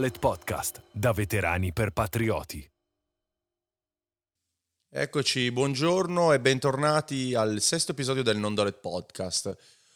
Dolet Podcast, da veterani per patrioti. Eccoci, buongiorno e bentornati al sesto episodio del Non Podcast.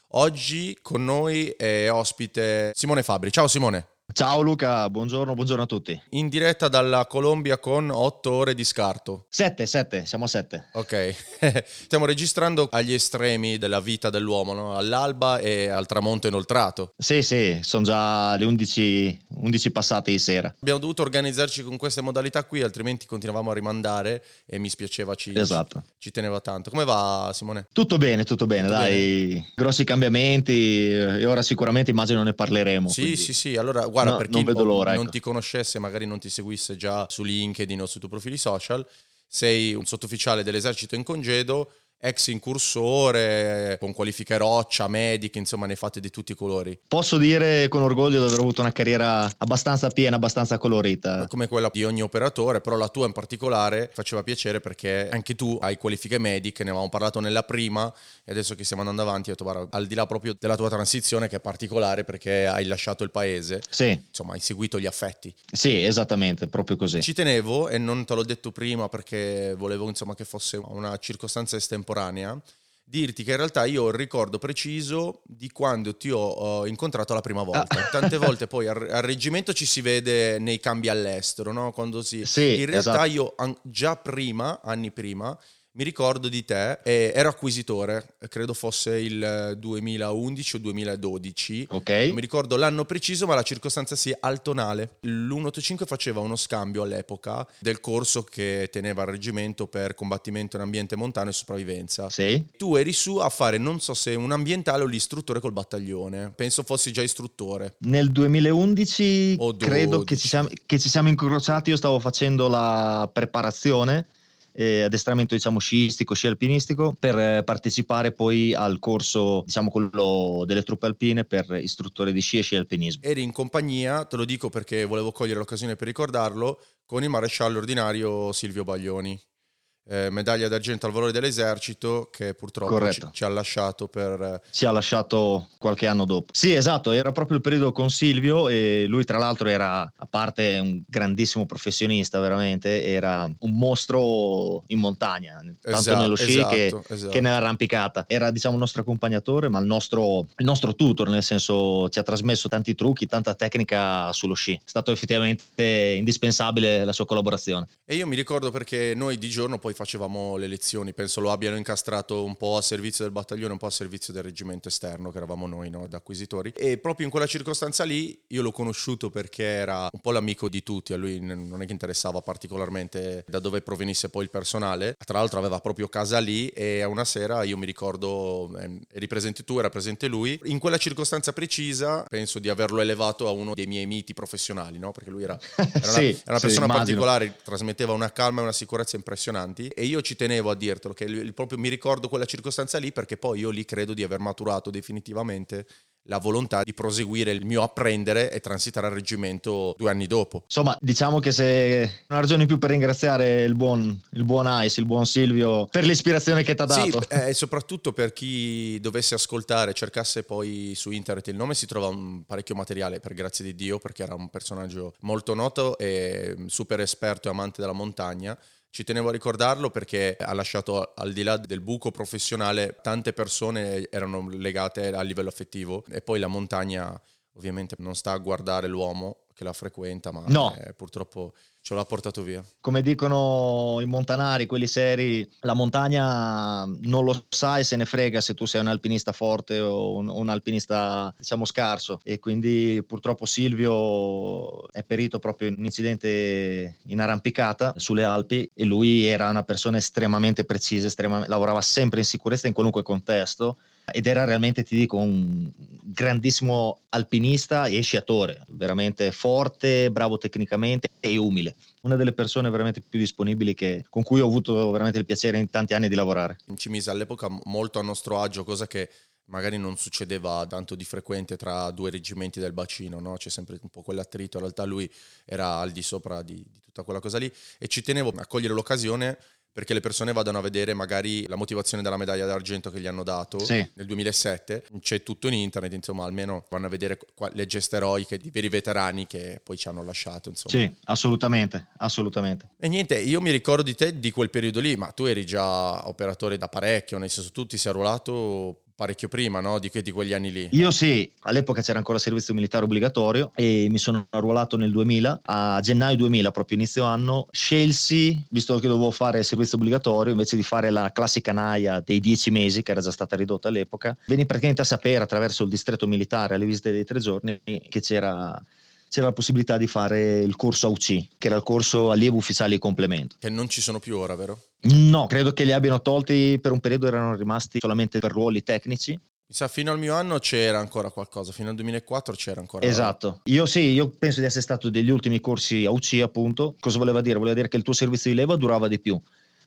Oggi con noi è ospite Simone Fabri. Ciao Simone. Ciao Luca, buongiorno, buongiorno a tutti. In diretta dalla Colombia con 8 ore di scarto. Sette, sette, siamo a sette. Ok, stiamo registrando agli estremi della vita dell'uomo, no? all'alba e al tramonto inoltrato. Sì, sì, sono già le 11, 11 passate di sera. Abbiamo dovuto organizzarci con queste modalità qui, altrimenti continuavamo a rimandare e mi spiaceva, ci, Esatto. ci teneva tanto. Come va Simone? Tutto bene, tutto bene, Tutto dai. Grossi cambiamenti e ora sicuramente immagino ne parleremo. Sì, quindi- sì, sì. Allora, guarda, No, per chi non vedo l'ora, non ecco. ti conoscesse, magari non ti seguisse già su LinkedIn o sui tuoi profili social, sei un sottufficiale dell'esercito in congedo, ex incursore, con qualifiche roccia, mediche, insomma, ne hai fatte di tutti i colori. Posso dire con orgoglio di aver avuto una carriera abbastanza piena, abbastanza colorita. Come quella di ogni operatore, però la tua in particolare faceva piacere perché anche tu hai qualifiche mediche, ne avevamo parlato nella prima e adesso che stiamo andando avanti, ho detto, guarda, al di là proprio della tua transizione che è particolare perché hai lasciato il paese, Sì, insomma, hai seguito gli affetti. sì, esattamente, proprio così. Ci tenevo, e non te l'ho detto prima perché volevo insomma che fosse una circostanza estemporanea, dirti che in realtà io ho il ricordo preciso di quando ti ho eh, incontrato la prima volta. Ah. Tante volte poi al, al reggimento ci si vede nei cambi all'estero, no? Quando si... Sì, in realtà esatto. io an- già prima, anni prima, mi ricordo di te, e ero acquisitore, credo fosse il eh, 2011 o 2012. Ok. Non mi ricordo l'anno preciso, ma la circostanza sia altonale. L'185 faceva uno scambio all'epoca del corso che teneva il reggimento per combattimento in ambiente montano e sopravvivenza. Sì, Tu eri su a fare, non so se un ambientale o l'istruttore col battaglione. Penso fossi già istruttore. Nel 2011 O credo 12. che ci, siamo, che ci siamo incrociati, io stavo facendo la preparazione, eh, addestramento diciamo sciistico, sci alpinistico, per eh, partecipare poi al corso, diciamo quello delle truppe alpine per istruttore di sci e sci alpinismo. Eri in compagnia, te lo dico perché volevo cogliere l'occasione per ricordarlo, con il maresciallo ordinario Silvio Baglioni. Eh, medaglia d'argento al valore dell'esercito che purtroppo ci, ci ha lasciato per eh, Ci ha lasciato qualche anno dopo. Sì, esatto, era proprio il periodo con Silvio e lui tra l'altro era, a parte un grandissimo professionista veramente, era un mostro in montagna, tanto Esatto, nello sci che, esatto, esatto. che nell'arrampicata. Era diciamo il nostro accompagnatore, ma il nostro, il nostro tutor, nel senso ci ha trasmesso tanti trucchi, tanta tecnica sullo sci. È stato effettivamente indispensabile la sua collaborazione. E io mi ricordo perché noi di giorno poi facevamo le lezioni, penso lo abbiano incastrato un po' a servizio del battaglione, un po' a servizio del reggimento esterno, che eravamo noi, no, da acquisitori. E proprio in quella circostanza lì io l'ho conosciuto perché era un po' l'amico di tutti, a lui non è che interessava particolarmente da dove provenisse poi il personale. Tra l'altro aveva proprio casa lì e a una sera io mi ricordo, ehm, eri presente tu, era presente lui. In quella circostanza precisa penso di averlo elevato a uno dei miei miti professionali, no? Perché lui era, era una, Sì, era una sì, persona immagino. particolare, trasmetteva una calma e una sicurezza impressionanti e io ci tenevo a dirtelo che il- proprio mi ricordo quella circostanza lì perché poi io lì credo di aver maturato definitivamente la volontà di proseguire il mio apprendere e transitare al reggimento due anni dopo. Insomma, diciamo che se una ragione in più per ringraziare il buon, il buon Ice, il buon Silvio, per l'ispirazione che ti ha dato. Sì, eh, e soprattutto per chi dovesse ascoltare, cercasse poi su internet il nome, si trova un parecchio materiale, per grazia di Dio, perché era un personaggio molto noto e super esperto e amante della montagna. Ci tenevo a ricordarlo perché ha lasciato al di là del buco professionale tante persone erano legate a livello affettivo e poi la montagna ovviamente non sta a guardare l'uomo che la frequenta, ma No. eh, purtroppo ce l'ha portato via. Come dicono i montanari, quelli seri, la montagna non lo sa e se ne frega se tu sei un alpinista forte o un, un alpinista, diciamo, scarso. E quindi purtroppo Silvio è perito proprio in un incidente in arrampicata sulle Alpi e lui era una persona estremamente precisa, estremamente- lavorava sempre in sicurezza in qualunque contesto. Ed era realmente, ti dico, un grandissimo alpinista e sciatore, veramente forte, bravo tecnicamente e umile. Una delle persone veramente più disponibili che- con cui ho avuto veramente il piacere in tanti anni di lavorare. ci mise all'epoca molto a nostro agio, cosa che magari non succedeva tanto di frequente tra due reggimenti del bacino, no? c'è sempre un po' quell'attrito, in realtà lui era al di sopra di, di tutta quella cosa lì e ci tenevo a cogliere l'occasione perché le persone vadano a vedere magari la motivazione della medaglia d'argento che gli hanno dato sì. nel 2007, c'è tutto in internet, insomma almeno vanno a vedere le geste eroiche di veri veterani che poi ci hanno lasciato. Insomma. Sì, assolutamente, assolutamente. E niente, io mi ricordo di te di quel periodo lì, ma tu eri già operatore da parecchio, nel senso tu ti sei arruolato parecchio prima no? di, di, quegli anni lì. Io sì, all'epoca c'era ancora servizio militare obbligatorio e mi sono arruolato nel 2000, a gennaio 2000, proprio inizio anno, scelsi, visto che dovevo fare il servizio obbligatorio, invece di fare la classica naia dei dieci mesi, che era già stata ridotta all'epoca, venni praticamente a sapere attraverso il distretto militare alle visite dei tre giorni che c'era c'era la possibilità di fare il corso AUC, che era il corso allievo ufficiali e complemento. Che non ci sono più ora, vero? No, credo che li abbiano tolti per un periodo, erano rimasti solamente per ruoli tecnici. Sa, fino al mio anno c'era ancora qualcosa, fino al 2004 c'era ancora. Esatto. Io sì, io penso di essere stato degli ultimi corsi AUC, appunto. Cosa voleva dire? Voleva dire che il tuo servizio di leva durava di più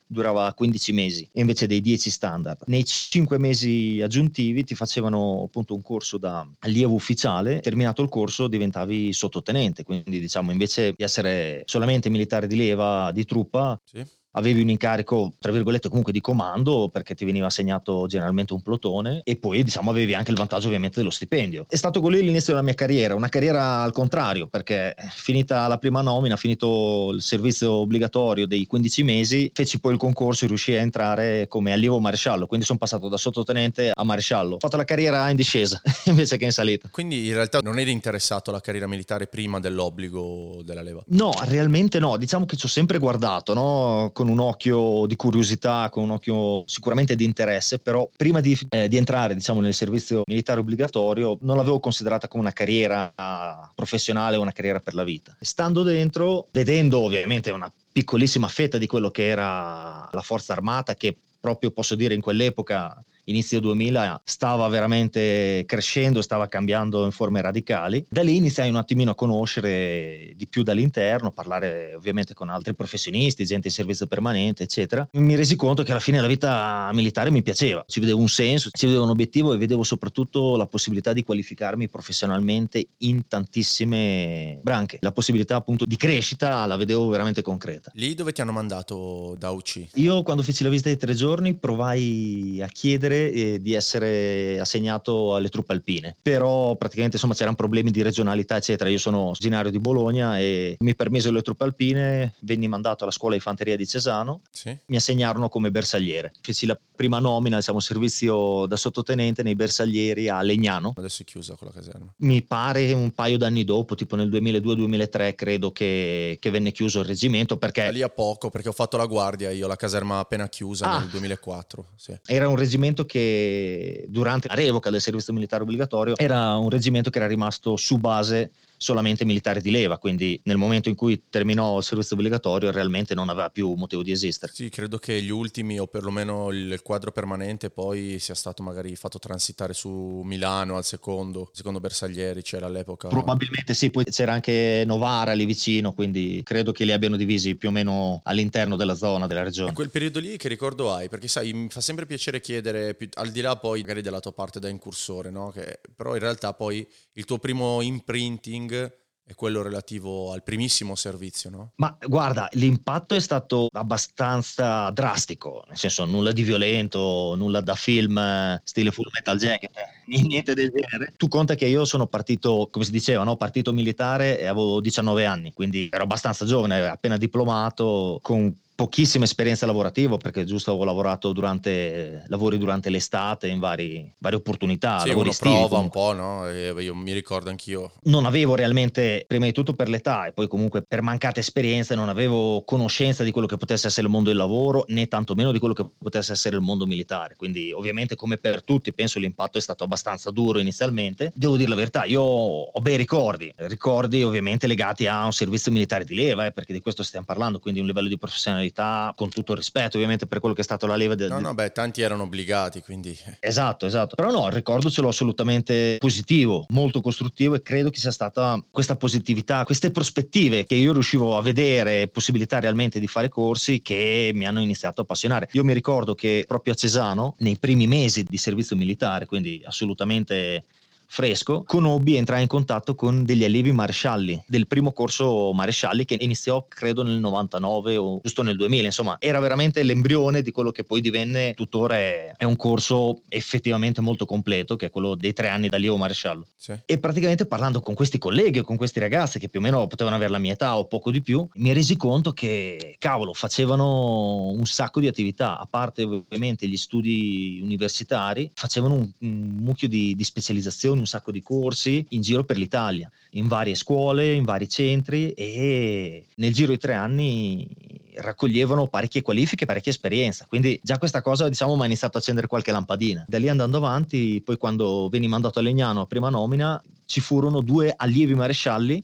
durava 15 mesi invece dei 10 standard. Nei 5 mesi aggiuntivi ti facevano appunto un corso da allievo ufficiale, terminato il corso diventavi sottotenente, quindi diciamo invece di essere solamente militare di leva di truppa, sì avevi un incarico, tra virgolette, comunque di comando perché ti veniva assegnato generalmente un plotone e poi diciamo avevi anche il vantaggio ovviamente dello stipendio. È stato quello l'inizio della mia carriera, una carriera al contrario perché finita la prima nomina, finito il servizio obbligatorio dei 15 mesi, feci poi il concorso e riuscii a entrare come allievo maresciallo, quindi sono passato da sottotenente a maresciallo. Ho fatto la carriera in discesa invece che in salita. Quindi in realtà non eri interessato alla carriera militare prima dell'obbligo della leva? No, realmente no, diciamo che ci ho sempre guardato, no? con un occhio di curiosità, con un occhio sicuramente di interesse, però prima di, eh, di entrare diciamo, nel servizio militare obbligatorio non l'avevo considerata come una carriera professionale o una carriera per la vita. Stando dentro, vedendo ovviamente una piccolissima fetta di quello che era la forza armata, che proprio posso dire in quell'epoca inizio 2000 stava veramente crescendo, stava cambiando in forme radicali. Da lì iniziai un attimino a conoscere di più dall'interno, parlare ovviamente con altri professionisti, gente in servizio permanente, eccetera. Mi resi conto che alla fine la vita militare mi piaceva, ci vedevo un senso, ci vedevo un obiettivo e vedevo soprattutto la possibilità di qualificarmi professionalmente in tantissime branche. La possibilità appunto di crescita la vedevo veramente concreta. Lì dove ti hanno mandato da UC? Io quando feci la visita di tre giorni provai a chiedere eh, di essere assegnato alle truppe alpine, però praticamente insomma c'erano problemi di regionalità eccetera, io sono originario di Bologna e mi permisero le truppe alpine, venni mandato alla scuola di fanteria di Cesano, sì. mi assegnarono come bersagliere, feci la prima nomina, diciamo servizio da sottotenente nei bersaglieri a Legnano. Adesso è chiusa quella caserma. Mi pare un paio d'anni dopo, tipo nel 2002-2003 credo che, che, venne chiuso il reggimento perché... Da lì a poco, perché ho fatto la guardia io, la caserma appena chiusa ah. nel 2004. Sì. Era un reggimento che durante la revoca del servizio militare obbligatorio era un reggimento che era rimasto su base solamente militare di leva, quindi nel momento in cui terminò il servizio obbligatorio realmente non aveva più motivo di esistere. Sì, credo che gli ultimi o perlomeno il quadro permanente poi sia stato magari fatto transitare su Milano al secondo, secondo Bersaglieri c'era all'epoca. Probabilmente sì, poi c'era anche Novara lì vicino, quindi credo che li abbiano divisi più o meno all'interno della zona, della regione. In quel periodo lì che ricordo hai? Perché sai, mi fa sempre piacere chiedere, più, al di là poi magari della tua parte da incursore, no? Che, però in realtà poi il tuo primo imprinting è quello relativo al primissimo servizio, no? Ma guarda, l'impatto è stato abbastanza drastico, nel senso nulla di violento, nulla da film eh, stile Full Metal Jacket, niente del genere. Tu conta che io sono partito, come si diceva, no? partito militare e avevo 19 anni, quindi ero abbastanza giovane, appena diplomato, con pochissima esperienza lavorativa perché giusto avevo lavorato durante lavori durante l'estate in vari, varie opportunità sì, lavori uno estivi, prova comunque. un po' no? io mi ricordo anch'io non avevo realmente prima di tutto per l'età e poi comunque per mancata esperienza non avevo conoscenza di quello che potesse essere il mondo del lavoro né tantomeno di quello che potesse essere il mondo militare quindi ovviamente come per tutti penso l'impatto è stato abbastanza duro inizialmente devo dire la verità io ho bei ricordi ricordi ovviamente legati a un servizio militare di leva eh, perché di questo stiamo parlando quindi un livello di professionalità con tutto il rispetto ovviamente per quello che è stato la leva del... No, no, beh, tanti erano obbligati, quindi... Esatto, esatto. Però no, il ricordo ce l'ho assolutamente positivo, molto costruttivo e credo che sia stata questa positività, queste prospettive che io riuscivo a vedere, possibilità realmente di fare corsi che mi hanno iniziato a appassionare. Io mi ricordo che proprio a Cesano, nei primi mesi di servizio militare, quindi assolutamente assolutamente fresco, conobbi e entrai in contatto con degli allievi marescialli del primo corso marescialli che iniziò credo nel 99 o giusto nel 2000, insomma era veramente l'embrione di quello che poi divenne tuttora è, è un corso effettivamente molto completo che è quello dei tre anni d'allievo maresciallo. Sì. E praticamente parlando con questi colleghi o con questi ragazzi che più o meno potevano avere la mia età o poco di più, mi resi conto che cavolo facevano un sacco di attività, a parte ovviamente gli studi universitari, facevano un, un mucchio di, di specializzazioni, un sacco di corsi in giro per l'Italia, in varie scuole, in vari centri e nel giro di tre anni raccoglievano parecchie qualifiche, parecchia esperienza. Quindi già questa cosa diciamo mi ha iniziato a accendere qualche lampadina. Da lì andando avanti, poi quando veni mandato a Legnano a prima nomina, ci furono due allievi marescialli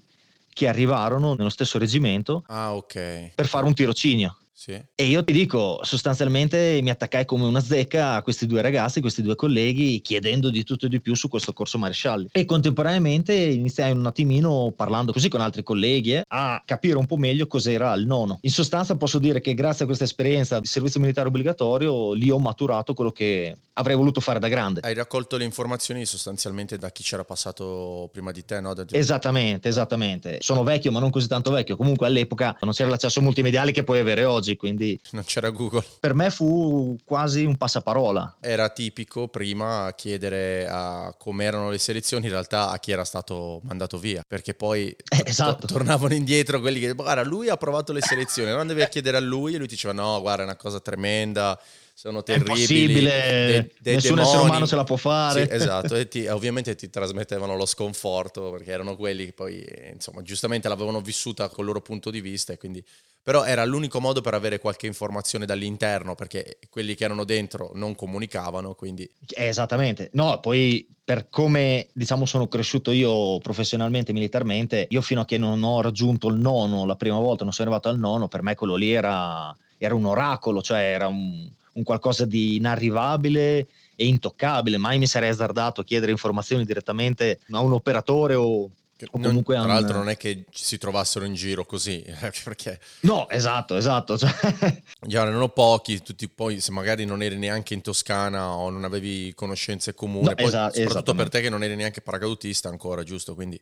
che arrivarono nello stesso reggimento ah, okay. per fare un tirocinio. Sì. E io ti dico, sostanzialmente mi attaccai come una zecca a questi due ragazzi, questi due colleghi, chiedendo di tutto e di più su questo corso marescialli. E contemporaneamente iniziai un attimino, parlando così con altri colleghi, eh, a capire un po' meglio cos'era il nono. In sostanza posso dire che grazie a questa esperienza di servizio militare obbligatorio, lì ho maturato quello che avrei voluto fare da grande. Hai raccolto le informazioni sostanzialmente da chi c'era passato prima di te, no? Da... Esattamente, esattamente. Sono vecchio, ma non così tanto vecchio. Comunque all'epoca non c'era l'accesso multimediale che puoi avere oggi, quindi... Non c'era Google. Per me fu quasi un passaparola. Era tipico prima chiedere a come erano le selezioni, in realtà a chi era stato mandato via, perché poi eh, esatto. to- tornavano indietro quelli che, guarda, lui ha provato le selezioni, non a chiedere a lui e lui diceva no, guarda, è una cosa tremenda sono terribili. De, de nessun demoni. essere umano ce la può fare. Sì, esatto, e ti, ovviamente ti trasmettevano lo sconforto perché erano quelli che poi, insomma, giustamente l'avevano vissuta col loro punto di vista e quindi... Però era l'unico modo per avere qualche informazione dall'interno perché quelli che erano dentro non comunicavano, quindi... Eh, esattamente. No, poi per come diciamo sono cresciuto io professionalmente militarmente, io fino a che non ho raggiunto il nono la prima volta, non sono arrivato al nono, per me quello lì era, era un oracolo, cioè era un un qualcosa di inarrivabile e intoccabile. Mai mi sarei azzardato a chiedere informazioni direttamente a un operatore o, non, tra l'altro non è che si trovassero in giro così, perché... No, esatto, esatto. Cioè... Già, erano pochi, tutti poi se magari non eri neanche in Toscana o non avevi conoscenze comuni, no, poi, esa- soprattutto per te che non eri neanche paracadutista ancora, giusto? Quindi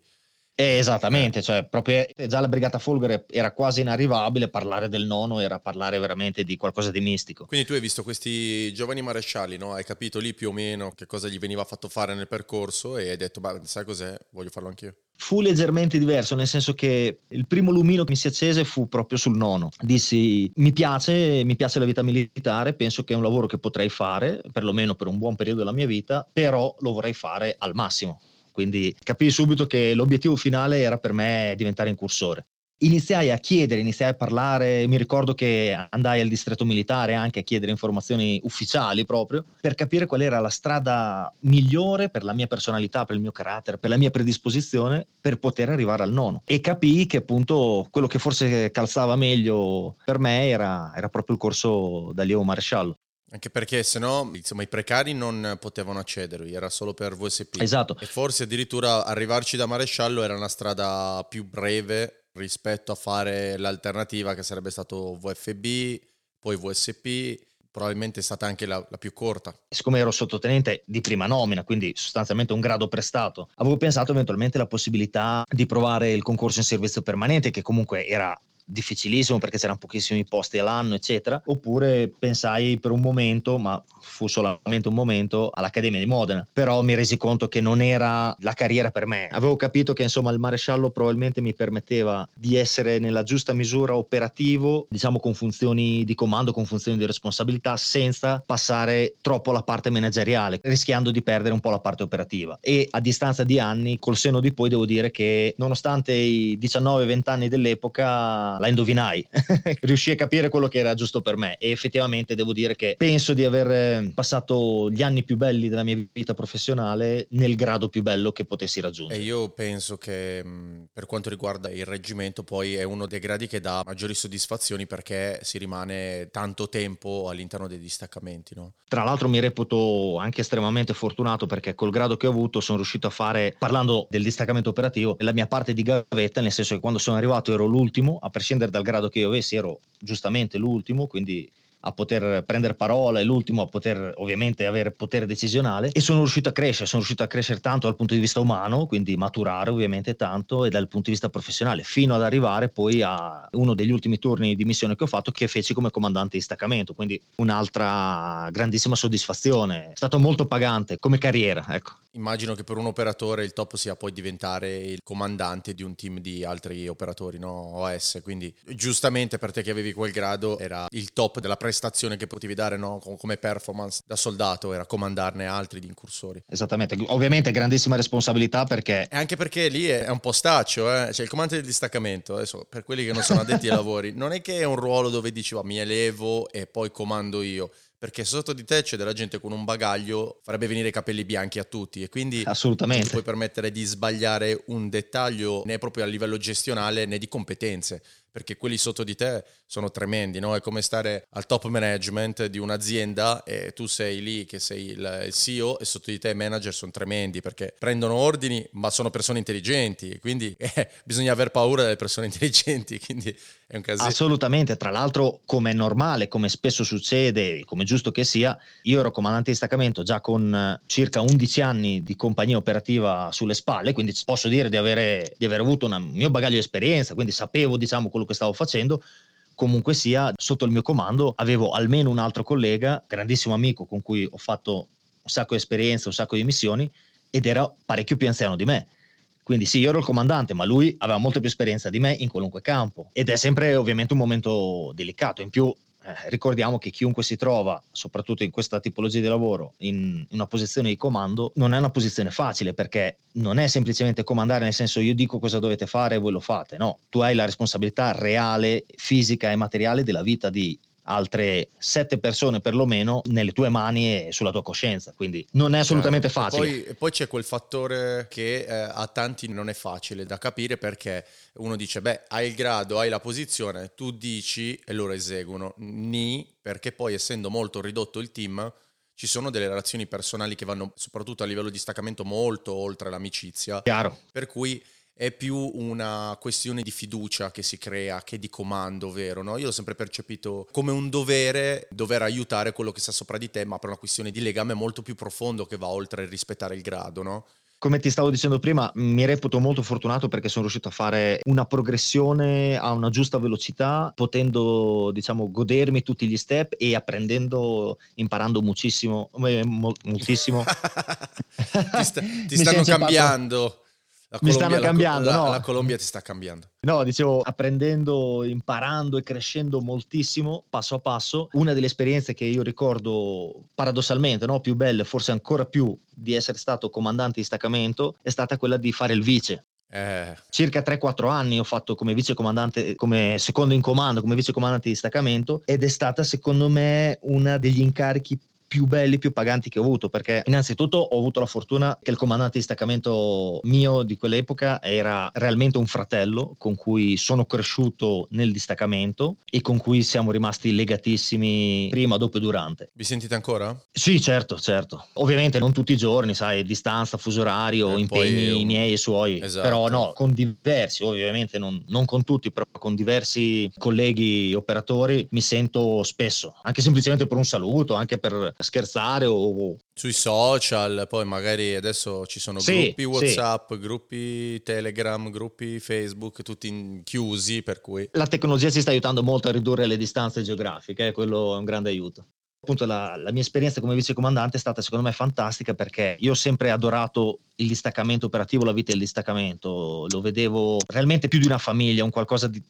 eh, esattamente, cioè proprio già la brigata Folgore era quasi inarrivabile, parlare del nono era parlare veramente di qualcosa di mistico. Quindi tu hai visto questi giovani marescialli, no? hai capito lì più o meno che cosa gli veniva fatto fare nel percorso e hai detto, beh, sai cos'è, voglio farlo anch'io. Fu leggermente diverso, nel senso che il primo lumino che mi si accese fu proprio sul nono. Dissi, mi piace, mi piace la vita militare, penso che è un lavoro che potrei fare, perlomeno per un buon periodo della mia vita, però lo vorrei fare al massimo quindi capii subito che l'obiettivo finale era per me diventare incursore. Iniziai a chiedere, iniziai a parlare, mi ricordo che andai al distretto militare anche a chiedere informazioni ufficiali proprio per capire qual era la strada migliore per la mia personalità, per il mio carattere, per la mia predisposizione per poter arrivare al nono. E capii che appunto quello che forse calzava meglio per me era, era proprio il corso da Leo Maresciallo. Anche perché se no, insomma, i precari non potevano accedervi, era solo per VSP. Esatto. E forse addirittura arrivarci da Maresciallo era una strada più breve rispetto a fare l'alternativa che sarebbe stato VFB, poi VSP, probabilmente è stata anche la, la, più corta. Siccome ero sottotenente di prima nomina, quindi sostanzialmente un grado prestato, avevo pensato eventualmente la possibilità di provare il concorso in servizio permanente, che comunque era difficilissimo perché c'erano pochissimi posti all'anno, eccetera. Oppure pensai per un momento, ma fu solamente un momento, all'Accademia di Modena. Però mi resi conto che non era la carriera per me. Avevo capito che insomma il maresciallo probabilmente mi permetteva di essere nella giusta misura operativo, diciamo con funzioni di comando, con funzioni di responsabilità, senza passare troppo alla parte manageriale, rischiando di perdere un po' la parte operativa. E a distanza di anni, col seno di poi, devo dire che nonostante i 19-20 anni dell'epoca la indovinai, riuscii a capire quello che era giusto per me e effettivamente devo dire che penso di aver passato gli anni più belli della mia vita professionale nel grado più bello che potessi raggiungere. E io penso che per quanto riguarda il reggimento poi è uno dei gradi che dà maggiori soddisfazioni perché si rimane tanto tempo all'interno dei distaccamenti. No? Tra l'altro mi reputo anche estremamente fortunato perché col grado che ho avuto sono riuscito a fare, parlando del distaccamento operativo, la mia parte di gavetta, nel senso che quando sono arrivato ero l'ultimo, a prescindere prescindere dal grado che io avessi, ero giustamente l'ultimo, quindi a poter prendere parola e l'ultimo a poter ovviamente avere potere decisionale e sono riuscito a crescere, sono riuscito a crescere tanto dal punto di vista umano, quindi maturare ovviamente tanto e dal punto di vista professionale, fino ad arrivare poi a uno degli ultimi turni di missione che ho fatto che feci come comandante di staccamento, quindi un'altra grandissima soddisfazione, è stato molto pagante come carriera, ecco. Immagino che per un operatore il top sia poi diventare il comandante di un team di altri operatori, no? OS, quindi giustamente per te che avevi quel grado era il top della prestazione che potevi dare no? come performance da soldato, era comandarne altri di incursori. Esattamente, ovviamente grandissima responsabilità perché... E anche perché lì è un po' staccio, eh? cioè il comandante del distaccamento, adesso per quelli che non sono addetti ai lavori, non è che è un ruolo dove dici mi elevo e poi comando io perché sotto di te c'è della gente con un bagaglio, farebbe venire i capelli bianchi a tutti e quindi Assolutamente. non ti puoi permettere di sbagliare un dettaglio né proprio a livello gestionale né di competenze perché quelli sotto di te sono tremendi, no? È come stare al top management di un'azienda e tu sei lì che sei il, CEO e sotto di te i manager sono tremendi perché prendono ordini ma sono persone intelligenti, quindi eh, bisogna aver paura delle persone intelligenti, quindi è un casino. Assolutamente, tra l'altro come è normale, come spesso succede, come giusto che sia, io ero comandante di staccamento già con eh, circa 11 anni di compagnia operativa sulle spalle, quindi posso dire di avere, di aver avuto un mio bagaglio di esperienza, quindi sapevo diciamo quello quello che stavo facendo, comunque sia sotto il mio comando avevo almeno un altro collega, grandissimo amico con cui ho fatto un sacco di esperienza, un sacco di missioni ed era parecchio più anziano di me. Quindi sì, io ero il comandante, ma lui aveva molta più esperienza di me in qualunque campo ed è sempre ovviamente un momento delicato. In più eh, ricordiamo che chiunque si trova, soprattutto in questa tipologia di lavoro, in una posizione di comando, non è una posizione facile perché non è semplicemente comandare nel senso io dico cosa dovete fare e voi lo fate, no, tu hai la responsabilità reale, fisica e materiale della vita di altre sette persone perlomeno nelle tue mani e sulla tua coscienza, quindi non è assolutamente certo. facile. Poi, poi, c'è quel fattore che eh, a tanti non è facile da capire perché uno dice, beh, hai il grado, hai la posizione, tu dici e loro eseguono, ni, perché poi essendo molto ridotto il team, ci sono delle relazioni personali che vanno soprattutto a livello di staccamento molto oltre l'amicizia. Chiaro. Per cui è più una questione di fiducia che si crea che di comando, vero? No? Io l'ho sempre percepito come un dovere, dover aiutare quello che sta sopra di te, ma per una questione di legame molto più profondo che va oltre il rispettare il grado, no? come ti stavo dicendo prima, mi reputo molto fortunato perché sono riuscito a fare una progressione a una giusta velocità, potendo, diciamo, godermi tutti gli step e apprendendo, imparando moltissimo. Eh, moltissimo. ti, sta, ti stanno cambiando. La mi stanno cambiando, la, no? La Colombia ti sta cambiando. No, dicevo, apprendendo, imparando e crescendo moltissimo, passo a passo. Una delle esperienze che io ricordo paradossalmente, no, più belle, forse ancora più di essere stato comandante di staccamento, è stata quella di fare il vice. Eh. Circa 3-4 anni ho fatto come vice comandante, come secondo in comando, come vice comandante di staccamento ed è stata secondo me una degli incarichi più belli, più paganti che ho avuto, perché innanzitutto ho avuto la fortuna che il comandante di staccamento mio di quell'epoca era realmente un fratello con cui sono cresciuto nel distaccamento e con cui siamo rimasti legatissimi prima, dopo e durante. Vi sentite ancora? Sì, certo, certo. Ovviamente non tutti i giorni, sai, distanza, fuso orario, eh, impegni poi... miei e suoi, esatto. però no, con diversi, ovviamente non, non con tutti, però con diversi colleghi operatori mi sento spesso, anche semplicemente per un saluto, anche per scherzare o... Sui social, poi magari adesso ci sono sì, gruppi WhatsApp, sì. gruppi Telegram, gruppi Facebook, tutti chiusi, per cui... La tecnologia ci sta aiutando molto a ridurre le distanze geografiche, eh, quello è un grande aiuto appunto la, la, mia esperienza come vicecomandante è stata secondo me fantastica perché io ho sempre adorato il distaccamento operativo, la vita del distaccamento, lo vedevo realmente più di una famiglia, un qualcosa di,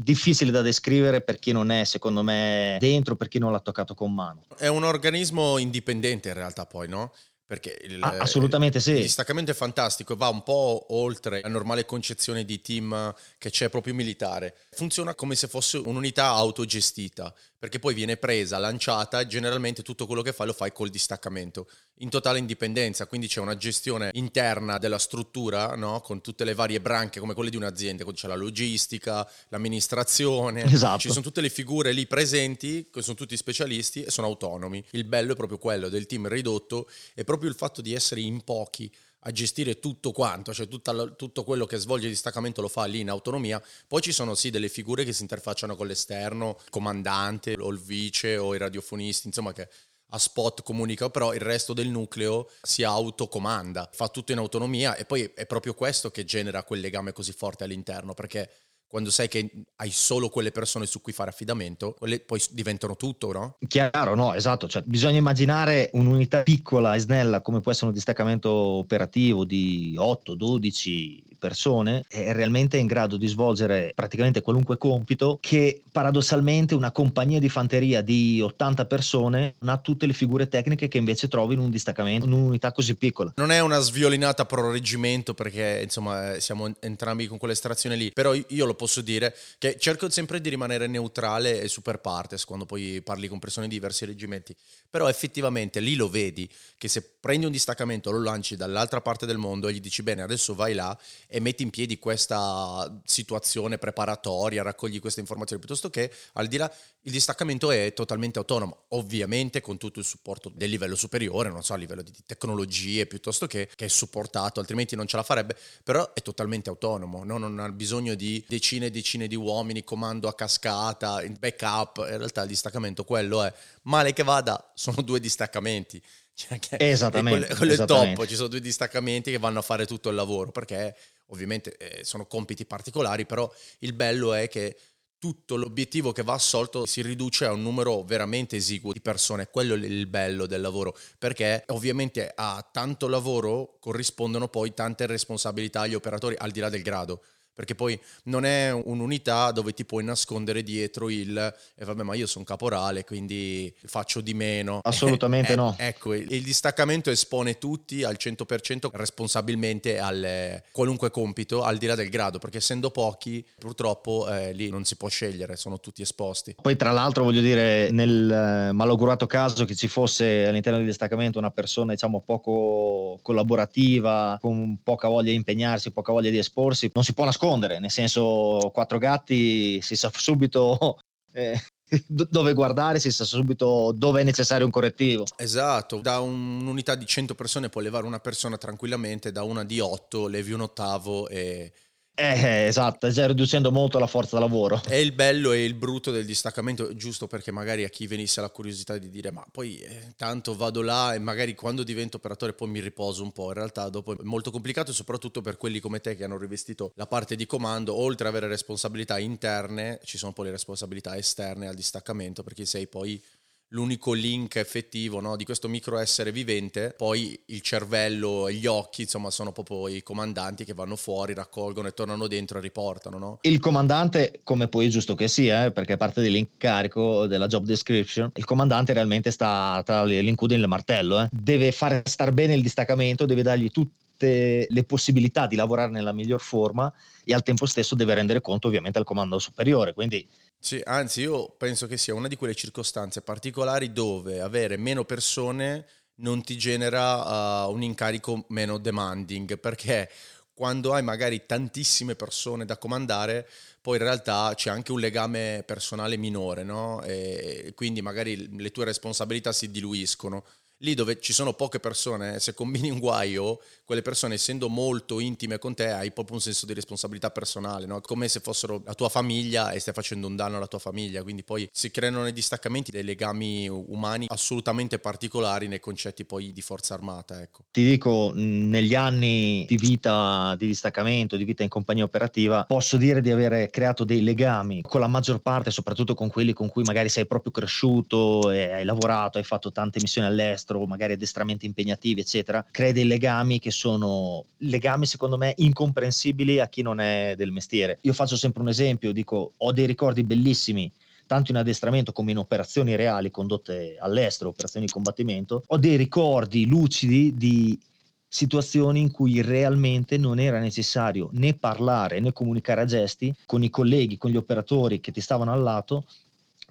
difficile da descrivere per chi non è, secondo me, dentro, per chi non l'ha toccato con mano. È un organismo indipendente in realtà poi, no? Perché il, ah, assolutamente sì. il distaccamento è fantastico, va un po' oltre la normale concezione di team che c'è proprio militare. Funziona come se fosse un'unità autogestita, perché poi viene presa, lanciata e generalmente tutto quello che fai lo fai col distaccamento in totale indipendenza, quindi c'è una gestione interna della struttura, no? con tutte le varie branche come quelle di un'azienda, c'è la logistica, l'amministrazione, esatto. ci sono tutte le figure lì presenti, che sono tutti specialisti e sono autonomi. Il bello è proprio quello del team ridotto e proprio il fatto di essere in pochi a gestire tutto quanto, cioè tutta, tutto quello che svolge il distaccamento lo fa lì in autonomia. Poi ci sono sì delle figure che si interfacciano con l'esterno, il comandante o il vice o i radiofonisti, insomma che a spot comunica, però il resto del nucleo si autocomanda, fa tutto in autonomia e poi è proprio questo che genera quel legame così forte all'interno, perché quando sai che hai solo quelle persone su cui fare affidamento, quelle poi diventano tutto, no? Chiaro, no, esatto. Cioè, bisogna immaginare un'unità piccola e snella come può essere un distaccamento operativo di 8, 12 persone è realmente in grado di svolgere praticamente qualunque compito che paradossalmente una compagnia di fanteria di 80 persone non ha tutte le figure tecniche che invece trovi in un distaccamento, in un'unità così piccola. Non è una sviolinata pro reggimento perché insomma eh, siamo entrambi con quell'estrazione lì, però io lo posso dire che cerco sempre di rimanere neutrale e super partes quando poi parli con persone di diversi reggimenti, però effettivamente lì lo vedi che se prendi un distaccamento, lo lanci dall'altra parte del mondo e gli dici bene adesso vai là e metti in piedi questa situazione preparatoria, raccogli queste informazioni, piuttosto che al di là il distaccamento è totalmente autonomo, ovviamente con tutto il supporto del livello superiore, non so, a livello di tecnologie piuttosto che, che è supportato, altrimenti non ce la farebbe, però è totalmente autonomo, no? non ha bisogno di decine e decine di uomini, comando a cascata, backup, in realtà il distaccamento quello è, male che vada, sono due distaccamenti. Cioè, esattamente. Quello, quello esattamente. è top, ci sono due distaccamenti che vanno a fare tutto il lavoro, perché ovviamente eh, sono compiti particolari, però il bello è che tutto l'obiettivo che va assolto si riduce a un numero veramente esiguo di persone, quello è il bello del lavoro, perché ovviamente a tanto lavoro corrispondono poi tante responsabilità agli operatori al di là del grado perché poi non è un'unità dove ti puoi nascondere dietro il e eh, vabbè ma io sono caporale quindi faccio di meno. Assolutamente eh, no. ecco il, distaccamento espone tutti al 100% responsabilmente a qualunque compito al di là del grado perché essendo pochi purtroppo eh, lì non si può scegliere sono tutti esposti. Poi tra l'altro voglio dire nel malaugurato caso che ci fosse all'interno del distaccamento una persona diciamo poco collaborativa con poca voglia di impegnarsi poca voglia di esporsi non si può nascondere nascondere, nel senso quattro gatti si sa subito eh, dove guardare, si sa subito dove è necessario un correttivo. Esatto, da un'unità di 100 persone puoi levare una persona tranquillamente, da una di 8 levi un ottavo e eh, esatto, già riducendo molto la forza lavoro. È il bello e il brutto del distaccamento, giusto perché magari a chi venisse la curiosità di dire ma poi eh, tanto vado là e magari quando divento operatore poi mi riposo un po', in realtà dopo è molto complicato soprattutto per quelli come te che hanno rivestito la parte di comando, oltre ad avere responsabilità interne, ci sono poi le responsabilità esterne al distaccamento perché sei poi l'unico link effettivo no, di questo micro essere vivente, poi il cervello e gli occhi, insomma, sono proprio i comandanti che vanno fuori, raccolgono e tornano dentro e riportano. No? Il comandante, come poi è giusto che sia, eh, perché parte dell'incarico della job description, il comandante realmente sta tra l'incudine e il martello, eh. deve fare star bene il distaccamento, deve dargli tutte le possibilità di lavorare nella miglior forma e al tempo stesso deve rendere conto ovviamente al comando superiore, quindi sì, anzi io penso che sia una di quelle circostanze particolari dove avere meno persone non ti genera uh, un incarico meno demanding, perché quando hai magari tantissime persone da comandare, poi in realtà c'è anche un legame personale minore, no? E quindi magari le tue responsabilità si diluiscono lì dove ci sono poche persone, se combini un guaio, quelle persone essendo molto intime con te hai proprio un senso di responsabilità personale, no? come se fossero la tua famiglia e stai facendo un danno alla tua famiglia, quindi poi si creano nei distaccamenti dei legami umani assolutamente particolari nei concetti poi di forza armata. Ecco. Ti dico, negli anni di vita di distaccamento, di vita in compagnia operativa, posso dire di avere creato dei legami con la maggior parte, soprattutto con quelli con cui magari sei proprio cresciuto hai lavorato, hai fatto tante missioni all'estero magari addestramenti impegnativi, eccetera, crea dei legami che sono legami secondo me incomprensibili a chi non è del mestiere. Io faccio sempre un esempio, dico ho dei ricordi bellissimi tanto in addestramento come in operazioni reali condotte all'estero, operazioni di combattimento, ho dei ricordi lucidi di situazioni in cui realmente non era necessario né parlare né comunicare a gesti con i colleghi, con gli operatori che ti stavano al lato,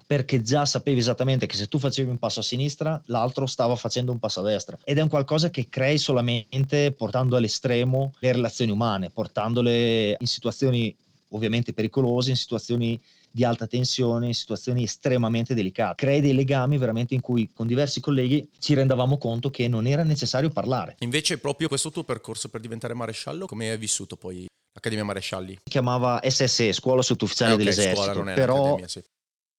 perché già sapevi esattamente che se tu facevi un passo a sinistra, l'altro stava facendo un passo a destra. Ed è un qualcosa che crei solamente portando all'estremo le relazioni umane, portandole in situazioni ovviamente pericolose, in situazioni di alta tensione, in situazioni estremamente delicate. Crei dei legami veramente in cui con diversi colleghi ci rendavamo conto che non era necessario parlare. Invece proprio questo tuo percorso per diventare maresciallo, come hai vissuto poi l'Accademia Marescialli? Si chiamava SSE, Scuola Sottufficiale eh, okay, dell'Esercito, però sì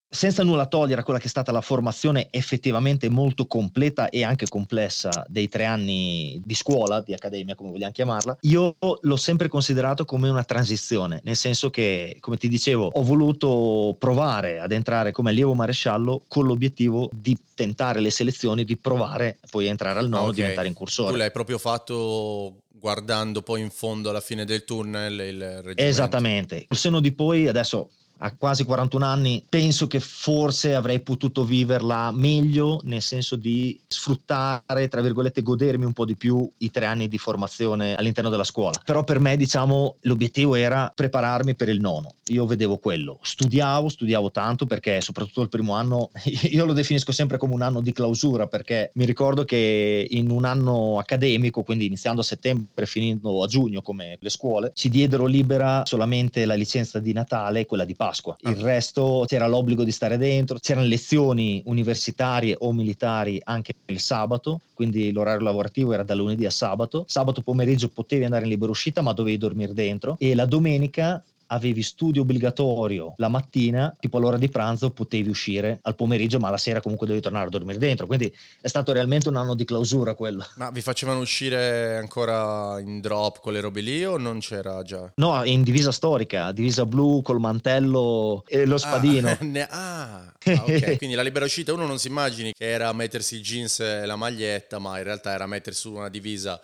senza nulla togliere a quella che è stata la formazione effettivamente molto completa e anche complessa dei tre anni di scuola, di accademia come vogliamo chiamarla, io l'ho sempre considerato come una transizione, nel senso che, come ti dicevo, ho voluto provare ad entrare come allievo maresciallo con l'obiettivo di tentare le selezioni, di provare poi a entrare al nono, okay. diventare incursore. Tu l'hai proprio fatto guardando poi in fondo alla fine del tunnel il reggimento. Esattamente. Il seno di poi, adesso a quasi 41 anni, penso che forse avrei potuto viverla meglio, nel senso di sfruttare, tra virgolette, godermi un po' di più i tre anni di formazione all'interno della scuola. Però per me, diciamo, l'obiettivo era prepararmi per il nono. Io vedevo quello. Studiavo, studiavo tanto perché soprattutto il primo anno, io lo definisco sempre come un anno di clausura perché mi ricordo che in un anno accademico, quindi iniziando a settembre e finendo a giugno come le scuole, ci diedero libera solamente la licenza di Natale e quella di Pasqua Pasqua. Il resto c'era l'obbligo di stare dentro, c'erano lezioni universitarie o militari anche il sabato, quindi l'orario lavorativo era da lunedì a sabato. Sabato pomeriggio potevi andare in libera uscita, ma dovevi dormire dentro. E la domenica avevi studio obbligatorio la mattina, tipo all'ora di pranzo potevi uscire al pomeriggio, ma la sera comunque dovevi tornare a dormire dentro. Quindi è stato realmente un anno di clausura quello. Ma vi facevano uscire ancora in drop con le robe lì o non c'era già? No, in divisa storica, divisa blu col mantello e lo ah, spadino. Ah, ah, ok. Quindi la libera uscita uno non si immagini che era mettersi il jeans e la maglietta, ma in realtà era mettersi una divisa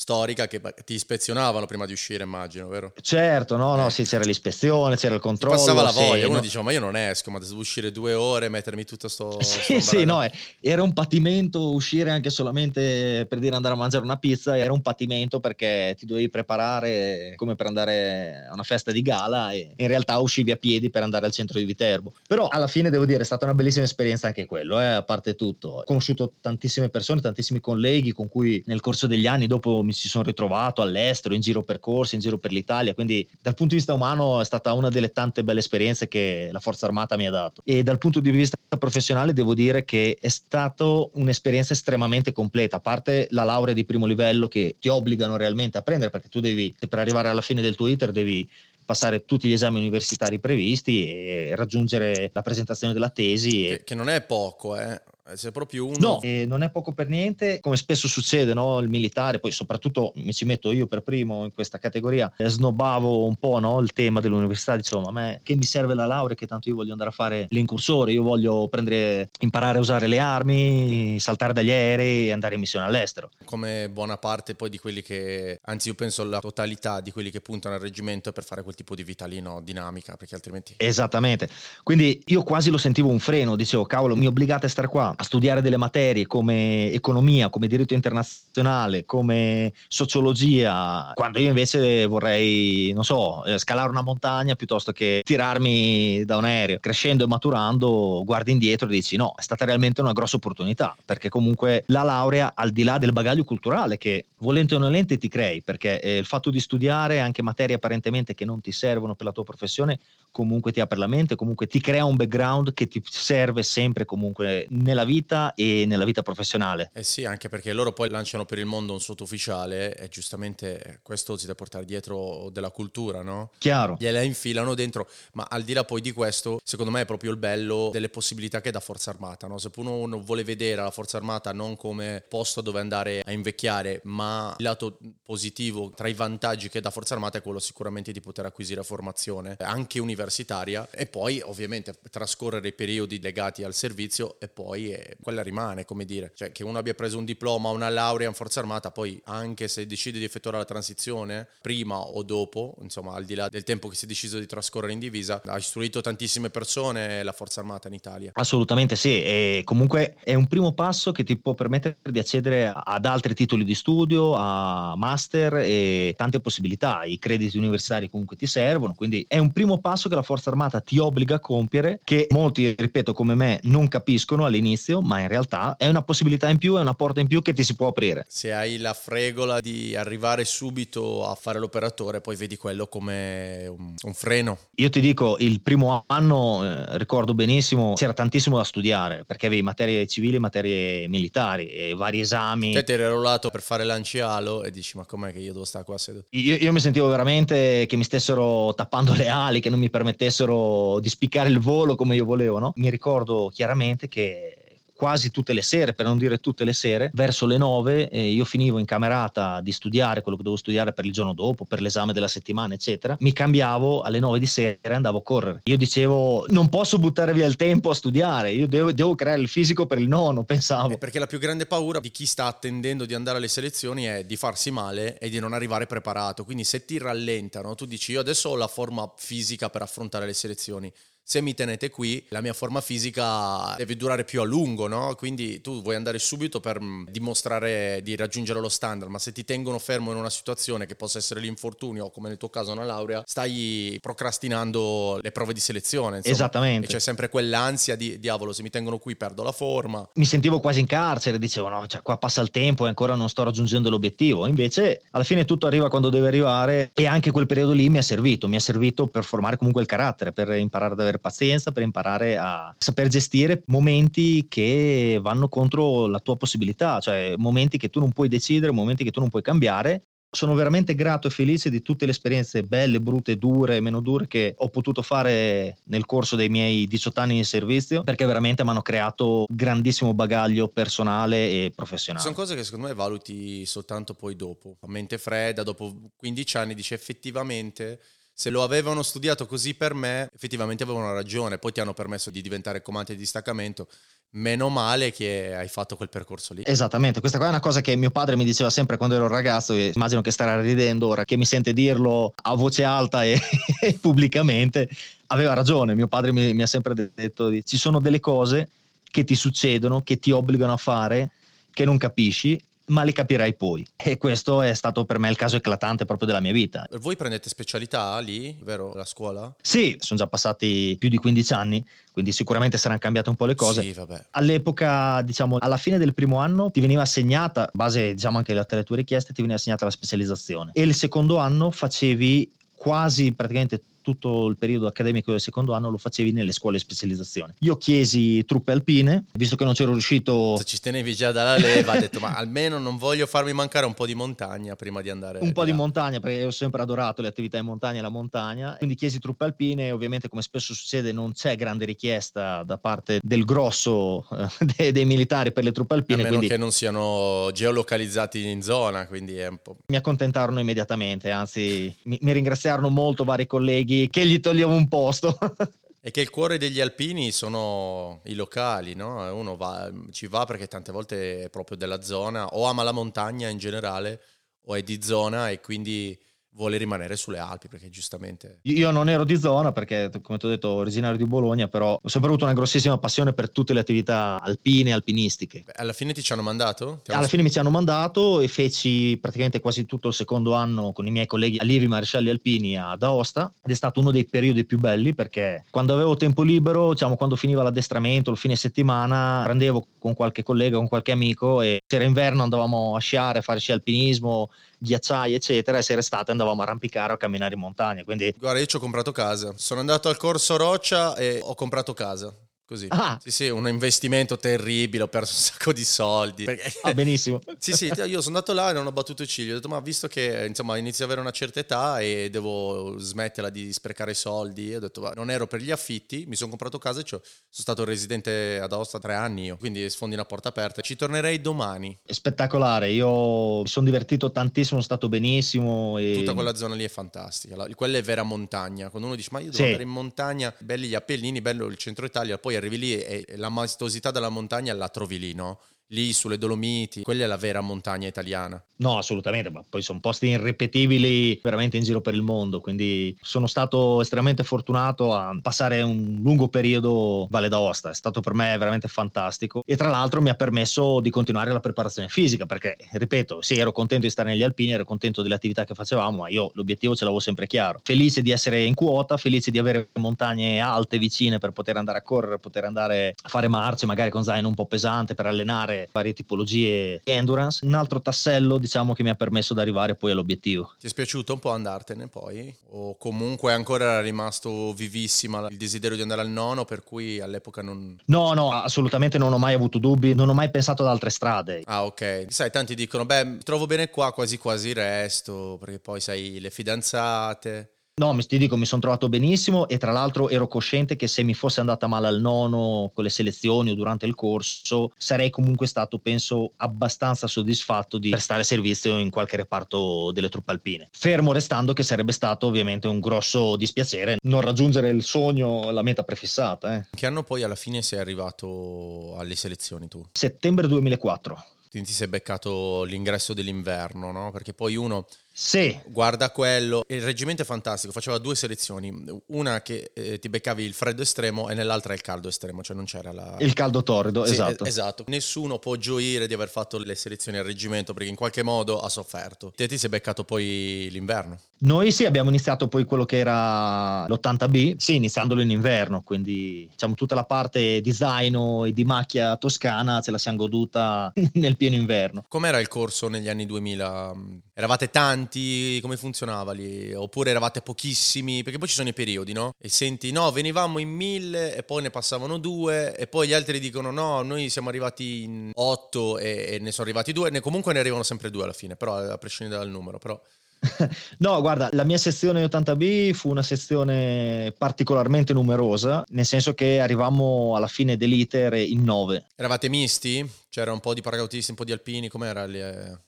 storica che ti ispezionavano prima di uscire, immagino, vero? Certo, no, no, eh. sì, c'era l'ispezione, c'era il controllo. Ti passava la voglia, sì, uno no. diceva, ma io non esco, ma devo uscire due ore, mettermi tutto sto... Sì, sto sì, no, eh, era un patimento uscire anche solamente per dire andare a mangiare una pizza, era un patimento perché ti dovevi preparare come per andare a una festa di gala e in realtà uscivi a piedi per andare al centro di Viterbo. Però alla fine devo dire, è stata una bellissima esperienza anche quello, eh, a parte tutto. Ho conosciuto tantissime persone, tantissimi colleghi con cui nel corso degli anni dopo mi si sono ritrovato all'estero, in giro per corsi, in giro per l'Italia, quindi dal punto di vista umano è stata una delle tante belle esperienze che la Forza Armata mi ha dato. E dal punto di vista professionale devo dire che è stata un'esperienza estremamente completa, a parte la laurea di primo livello che ti obbligano realmente a prendere, perché tu devi, per arrivare alla fine del tuo iter, devi passare tutti gli esami universitari previsti e raggiungere la presentazione della tesi. E... Che, che non è poco, eh. C'è proprio uno. No, eh, non è poco per niente, come spesso succede, no? Il militare, poi soprattutto mi ci metto io per primo in questa categoria, eh, snobbavo un po' no? il tema dell'università, dicevo, ma a me che mi serve la laurea, che tanto io voglio andare a fare l'incursore, io voglio prendere, imparare a usare le armi, saltare dagli aerei e andare in missione all'estero. Come buona parte poi di quelli che, anzi io penso la totalità di quelli che puntano al reggimento per fare quel tipo di vita lì, no? dinamica, perché altrimenti... Esattamente, quindi io quasi lo sentivo un freno, dicevo, cavolo, mi obbligate a stare qua a studiare delle materie come economia, come diritto internazionale, come sociologia, quando io invece vorrei, non so, eh, scalare una montagna piuttosto che tirarmi da un aereo. Crescendo e maturando, guardi indietro e dici no, è stata realmente una grossa opportunità, perché comunque la laurea, al di là del bagaglio culturale che volente o nolente ti crei, perché eh, il fatto di studiare anche materie apparentemente che non ti servono per la tua professione, comunque ti apre la mente, comunque ti crea un background che ti serve sempre comunque nella vita e nella vita professionale. Eh sì, anche perché loro poi lanciano per il mondo un sottufficiale e giustamente questo si deve portare dietro della cultura, no? Chiaro. Gliela infilano dentro, ma al di là poi di questo, secondo me è proprio il bello delle possibilità che dà Forza Armata, no? Se uno vuole vedere la Forza Armata non come posto dove andare a invecchiare, ma il lato positivo tra i vantaggi che dà Forza Armata è quello sicuramente di poter acquisire formazione anche universitaria e poi ovviamente trascorrere i periodi legati al servizio e poi quella rimane, come dire, cioè che uno abbia preso un diploma, una laurea in Forza Armata, poi anche se decide di effettuare la transizione prima o dopo, insomma al di là del tempo che si è deciso di trascorrere in divisa, ha istruito tantissime persone la Forza Armata in Italia. Assolutamente sì, e comunque è un primo passo che ti può permettere di accedere ad altri titoli di studio, a master e tante possibilità, i crediti universitari comunque ti servono, quindi è un primo passo che la Forza Armata ti obbliga a compiere che molti, ripeto, come me non capiscono all'inizio all'inizio, ma in realtà è una possibilità in più, è una porta in più che ti si può aprire. Se hai la fregola di arrivare subito a fare l'operatore, poi vedi quello come un, un freno. Io ti dico, il primo anno, eh, ricordo benissimo, c'era tantissimo da studiare, perché avevi materie civili materie militari e vari esami. Te ti eri arruolato per fare lancialo e dici, ma com'è che io devo stare qua seduto? Io, io mi sentivo veramente che mi stessero tappando le ali, che non mi permettessero di spiccare il volo come io volevo, no? Mi ricordo chiaramente che quasi tutte le sere, per non dire tutte le sere, verso le nove eh, io finivo in camerata di studiare quello che dovevo studiare per il giorno dopo, per l'esame della settimana, eccetera. Mi cambiavo alle nove di sera e andavo a correre. Io dicevo, non posso buttare via il tempo a studiare, io devo, devo creare il fisico per il nono, pensavo. Eh, perché la più grande paura di chi sta attendendo di andare alle selezioni è di farsi male e di non arrivare preparato. Quindi se ti rallentano, tu dici, io adesso ho la forma fisica per affrontare le selezioni se mi tenete qui, la mia forma fisica deve durare più a lungo, no? Quindi tu vuoi andare subito per mm, dimostrare di raggiungere lo standard, ma se ti tengono fermo in una situazione che possa essere l'infortunio o come nel tuo caso una laurea, stai procrastinando le prove di selezione. Insomma. Esattamente. E c'è sempre quell'ansia di diavolo, se mi tengono qui perdo la forma. Mi sentivo quasi in carcere, dicevo no, cioè, qua passa il tempo e ancora non sto raggiungendo l'obiettivo. Invece alla fine tutto arriva quando deve arrivare e anche quel periodo lì mi ha servito, mi ha servito per formare comunque il carattere, per imparare ad avere pazienza, per imparare a saper gestire momenti che vanno contro la tua possibilità, cioè momenti che tu non puoi decidere, momenti che tu non puoi cambiare. Sono veramente grato e felice di tutte le esperienze belle, brutte, dure, meno dure che ho potuto fare nel corso dei miei 18 anni in servizio, perché veramente mi hanno creato grandissimo bagaglio personale e professionale. Sono cose che secondo me valuti soltanto poi dopo, a mente fredda, dopo 15 anni dici effettivamente se lo avevano studiato così per me, effettivamente avevano ragione, poi ti hanno permesso di diventare comandante di distaccamento. Meno male che hai fatto quel percorso lì. Esattamente, questa qua è una cosa che mio padre mi diceva sempre quando ero ragazzo e immagino che starà ridendo ora che mi sente dirlo a voce alta e, pubblicamente. Aveva ragione, mio padre mi, mi ha sempre detto ci sono delle cose che ti succedono, che ti obbligano a fare, che non capisci ma le capirai poi. E questo è stato per me il caso eclatante proprio della mia vita. Voi prendete specialità lì, vero, la scuola? Sì, sono già passati più di 15 anni, quindi sicuramente saranno cambiate un po' le cose. Sì, vabbè. All'epoca, diciamo, alla fine del primo anno ti veniva assegnata, base diciamo anche alle tue richieste, ti veniva assegnata la specializzazione. E il secondo anno facevi quasi praticamente tutto il periodo accademico del secondo anno lo facevi nelle scuole specializzazione. Io chiesi truppe alpine, visto che non c'ero riuscito... Se ci tenevi già dalla leva, ho detto ma almeno non voglio farmi mancare un po' di montagna prima di andare... Un po' di montagna, perché ho sempre adorato le attività in montagna e la montagna, quindi chiesi truppe alpine, ovviamente come spesso succede non c'è grande richiesta da parte del grosso eh, dei, dei, militari per le truppe alpine. A meno quindi... che non siano geolocalizzati in zona, quindi è un po'... Mi accontentarono immediatamente, anzi mi, mi ringraziarono molto vari colleghi che gli togliamo un posto. E che il cuore degli alpini sono i locali, no? Uno va, ci va perché tante volte è proprio della zona, o ama la montagna in generale, o è di zona e quindi vuole rimanere sulle Alpi perché giustamente... Io non ero di zona perché, come ti ho detto, originario di Bologna, però ho sempre avuto una grossissima passione per tutte le attività alpine e alpinistiche. Beh, alla fine ti ci hanno mandato? Ti alla fine mi ci hanno mandato e feci praticamente quasi tutto il secondo anno con i miei colleghi allievi marescialli alpini ad Aosta ed è stato uno dei periodi più belli perché quando avevo tempo libero, diciamo quando finiva l'addestramento, il fine settimana, prendevo con qualche collega, con qualche amico e se era inverno andavamo a sciare, a fare sci alpinismo, ghiacciai, eccetera, e se era estate andavamo a arrampicare o a camminare in montagna. Quindi... Guarda, io ci ho comprato casa. Sono andato al corso Roccia e ho comprato casa. Così. Ah. Sì, sì, un investimento terribile, ho perso un sacco di soldi. Perché... Ah, benissimo. sì, sì, io sono andato là e non ho battuto il ciglio. Ho detto, ma visto che insomma inizio ad avere una certa età e devo smetterla di sprecare soldi, ho detto, ma non ero per gli affitti, mi sono comprato casa e sono stato residente ad Aosta tre anni io, quindi sfondi una porta aperta. Ci tornerei domani. È spettacolare, io mi sono divertito tantissimo, sono stato benissimo. E... Tutta quella zona lì è fantastica, quella è vera montagna. Quando uno dice, ma io devo sì. andare in montagna, belli gli Appennini, bello il centro Italia, poi arrivi lì e la maestosità della montagna la trovi lì, no? Lì sulle Dolomiti, quella è la vera montagna italiana. No, assolutamente, ma poi sono posti irripetibili veramente in giro per il mondo, quindi sono stato estremamente fortunato a passare un lungo periodo Valle d'Aosta, è stato per me veramente fantastico e tra l'altro mi ha permesso di continuare la preparazione fisica perché, ripeto, sì, ero contento di stare negli alpini, ero contento delle attività che facevamo, ma io l'obiettivo ce l'avevo sempre chiaro. Felice di essere in quota, felice di avere montagne alte vicine per poter andare a correre, poter andare a fare marce, magari con zaino un po' pesante per allenare varie tipologie di endurance. Un altro tassello, diciamo, che mi ha permesso di arrivare poi all'obiettivo. Ti è spiaciuto un po' andartene poi? O comunque ancora era rimasto vivissima il desiderio di andare al nono, per cui all'epoca non... No, no, assolutamente non ho mai avuto dubbi, non ho mai pensato ad altre strade. Ah, ok. Sai, tanti dicono, beh, trovo bene qua, quasi quasi resto, perché poi sai, le fidanzate... No, ti dico, mi sono trovato benissimo e tra l'altro ero cosciente che se mi fosse andata male al nono con le selezioni o durante il corso, sarei comunque stato, penso, abbastanza soddisfatto di prestare servizio in qualche reparto delle truppe alpine. Fermo restando che sarebbe stato ovviamente un grosso dispiacere non raggiungere il sogno, la meta prefissata. Eh. Che anno poi alla fine sei arrivato alle selezioni tu? Settembre 2004. Quindi ti sei beccato l'ingresso dell'inverno, no? Perché poi uno sì. Guarda quello. Il reggimento è fantastico, faceva due selezioni, una che eh, ti beccavi il freddo estremo e nell'altra il caldo estremo, cioè non c'era la... Il caldo torrido, sì, esatto. esatto. Nessuno può gioire di aver fatto le selezioni al reggimento perché in qualche modo ha sofferto. Te ti sei beccato poi l'inverno. Noi sì, abbiamo iniziato poi quello che era l'80B, sì, iniziandolo in inverno, quindi diciamo tutta la parte di zaino e di macchia toscana ce la siamo goduta nel pieno inverno. Com'era il corso negli anni 2000? Eravate tanti? come funzionava lì? Oppure eravate pochissimi? Perché poi ci sono i periodi, no? E senti, no, venivamo in mille e poi ne passavano due e poi gli altri dicono no, noi siamo arrivati in otto e, e ne sono arrivati due, ne, comunque ne arrivano sempre due alla fine, però a prescindere dal numero, però... No, guarda, la mia sezione 80B fu una sezione particolarmente numerosa, nel senso che arrivammo alla fine dell'iter in nove. Eravate misti? C'era un po' di paracautisti, un po' di alpini, com'era lì?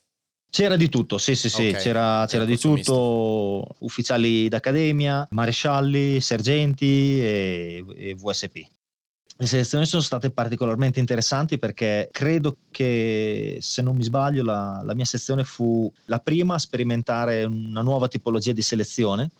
C'era di tutto, sì, sì, sì, okay. c'era, c'era di tutto, ufficiali d'accademia, marescialli, sergenti e, e VSP. Le selezioni sono state particolarmente interessanti perché credo che, se non mi sbaglio, la, la mia sezione fu la prima a sperimentare una nuova tipologia di selezione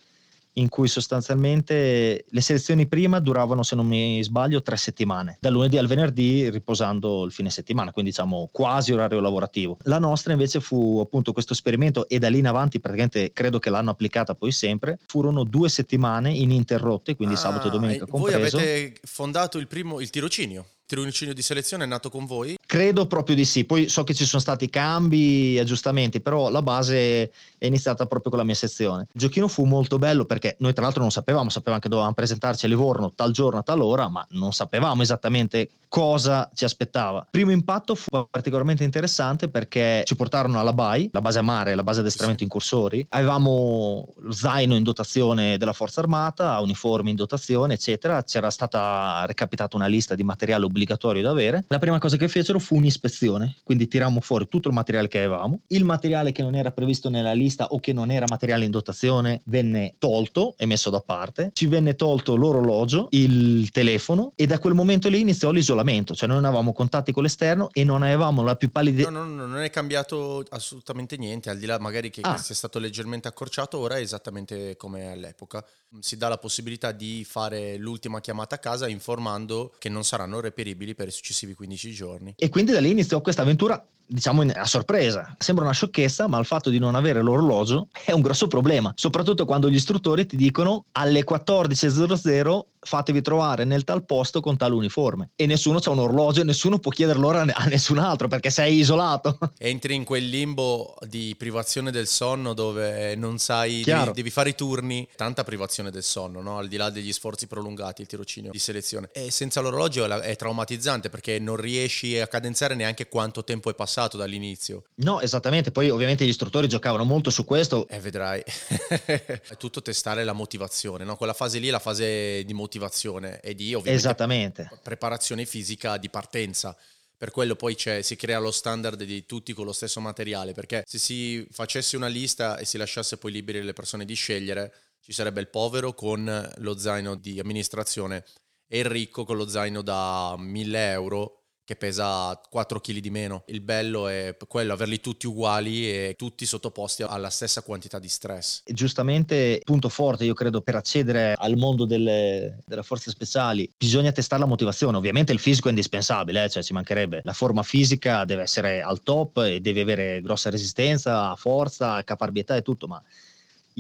in cui sostanzialmente le selezioni prima duravano, se non mi sbaglio, tre settimane, dal lunedì al venerdì riposando il fine settimana, quindi diciamo quasi orario lavorativo. La nostra invece fu appunto questo esperimento e da lì in avanti praticamente credo che l'hanno applicata poi sempre, furono due settimane ininterrotte, quindi ah, sabato e domenica compreso. Voi avete fondato il primo, il tirocinio? tirocinio di selezione è nato con voi? Credo proprio di sì, poi so che ci sono stati cambi, aggiustamenti, però la base è iniziata proprio con la mia sezione. Il giochino fu molto bello perché noi tra l'altro non sapevamo, sapevamo che dovevamo presentarci a Livorno tal giorno, tal ora, ma non sapevamo esattamente cosa ci aspettava. Primo impatto fu particolarmente interessante perché ci portarono alla BAI, la base a mare, la base addestramento incursori. Avevamo lo zaino in dotazione della Forza Armata, uniformi in dotazione, eccetera. C'era stata recapitata una lista di materiale obbligatorio da avere. La prima cosa che fecero fu un'ispezione, quindi tirammo fuori tutto il materiale che avevamo. Il materiale che non era previsto nella lista o che non era materiale in dotazione venne tolto e messo da parte. Ci venne tolto l'orologio, il telefono e da quel momento lì iniziò l'isolamento isolamento, cioè non avevamo contatti con l'esterno e non avevamo la più pallida No, no, no, non è cambiato assolutamente niente, al di là magari che, ah. sia stato leggermente accorciato, ora è esattamente come all'epoca. Si dà la possibilità di fare l'ultima chiamata a casa informando che non saranno reperibili per i successivi 15 giorni. E quindi da lì iniziò questa avventura diciamo a sorpresa. Sembra una sciocchezza, ma il fatto di non avere l'orologio è un grosso problema, soprattutto quando gli istruttori ti dicono alle 14.00 fatevi trovare nel tal posto con tal uniforme e nessuno ha un orologio nessuno può chiedere l'ora a nessun altro perché sei isolato. Entri in quel limbo di privazione del sonno dove non sai, devi, devi, fare i turni, tanta privazione del sonno, no? al di là degli sforzi prolungati, il tirocinio di selezione. E senza l'orologio è traumatizzante perché non riesci a cadenzare neanche quanto tempo è passato dall'inizio. No, esattamente, poi ovviamente gli istruttori giocavano molto su questo. E eh, vedrai, è tutto testare la motivazione, no? quella fase lì è la fase di motivazione e di ovviamente preparazione fisica di partenza. Per quello poi si crea lo standard di tutti con lo stesso materiale, perché se si facesse una lista e si lasciasse poi liberi le persone di scegliere, ci sarebbe il povero con lo zaino di amministrazione e il ricco con lo zaino da 1000 euro che pesa 4 kg di meno. Il bello è quello, averli tutti uguali e tutti sottoposti alla stessa quantità di stress. Giustamente, punto forte, io credo, per accedere al mondo delle, delle forze speciali, bisogna testare la motivazione. Ovviamente il fisico è indispensabile, eh? cioè ci mancherebbe. La forma fisica deve essere al top e devi avere grossa resistenza, forza, caparbietà e tutto, ma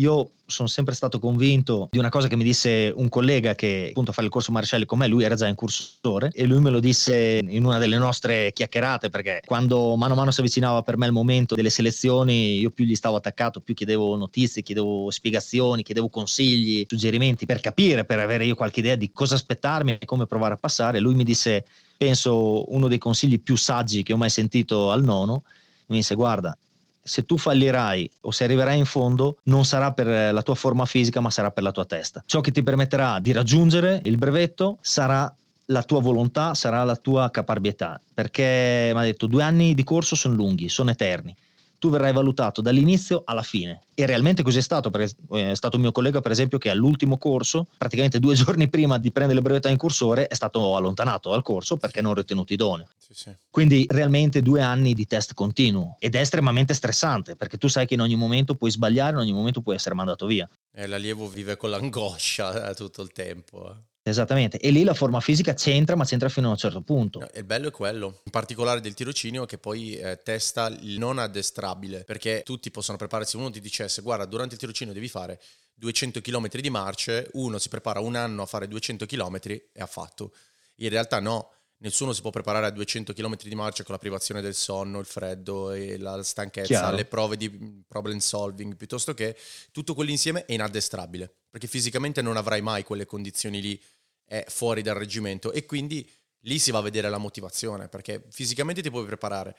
io sono sempre stato convinto di una cosa che mi disse un collega che appunto fa il corso marescialli con me, lui era già in cursore e lui me lo disse in una delle nostre chiacchierate perché quando mano a mano si avvicinava per me il momento delle selezioni io più gli stavo attaccato, più chiedevo notizie, chiedevo spiegazioni, chiedevo consigli, suggerimenti per capire, per avere io qualche idea di cosa aspettarmi e come provare a passare. Lui mi disse, penso uno dei consigli più saggi che ho mai sentito al nono, mi disse guarda se tu fallirai o se arriverai in fondo non sarà per la tua forma fisica ma sarà per la tua testa. Ciò che ti permetterà di raggiungere il brevetto sarà la tua volontà, sarà la tua caparbietà, perché mi ha detto due anni di corso sono lunghi, sono eterni tu verrai valutato dall'inizio alla fine. E realmente così è stato, perché eh, è stato un mio collega per esempio che all'ultimo corso, praticamente due giorni prima di prendere il brevetto in cursore, è stato allontanato dal corso perché non ritenuto idoneo. Sì, sì. Quindi realmente due anni di test continuo ed è estremamente stressante perché tu sai che in ogni momento puoi sbagliare, in ogni momento puoi essere mandato via. E l'allievo vive con l'angoscia eh, tutto il tempo. Eh. Esattamente, e lì la forma fisica c'entra, ma c'entra fino a un certo punto. Il bello è quello, in particolare del tirocinio, che poi eh, testa il non addestrabile, perché tutti possono prepararsi, uno ti dicesse, guarda, durante il tirocinio devi fare 200 km di marce, uno si prepara un anno a fare 200 km e ha fatto. In realtà no, nessuno si può preparare a 200 km di marcia con la privazione del sonno, il freddo e la stanchezza, Chiaro. le prove di problem solving, piuttosto che tutto quell'insieme è inaddestrabile, perché fisicamente non avrai mai quelle condizioni lì eh, fuori dal reggimento e quindi lì si va a vedere la motivazione, perché fisicamente ti puoi preparare.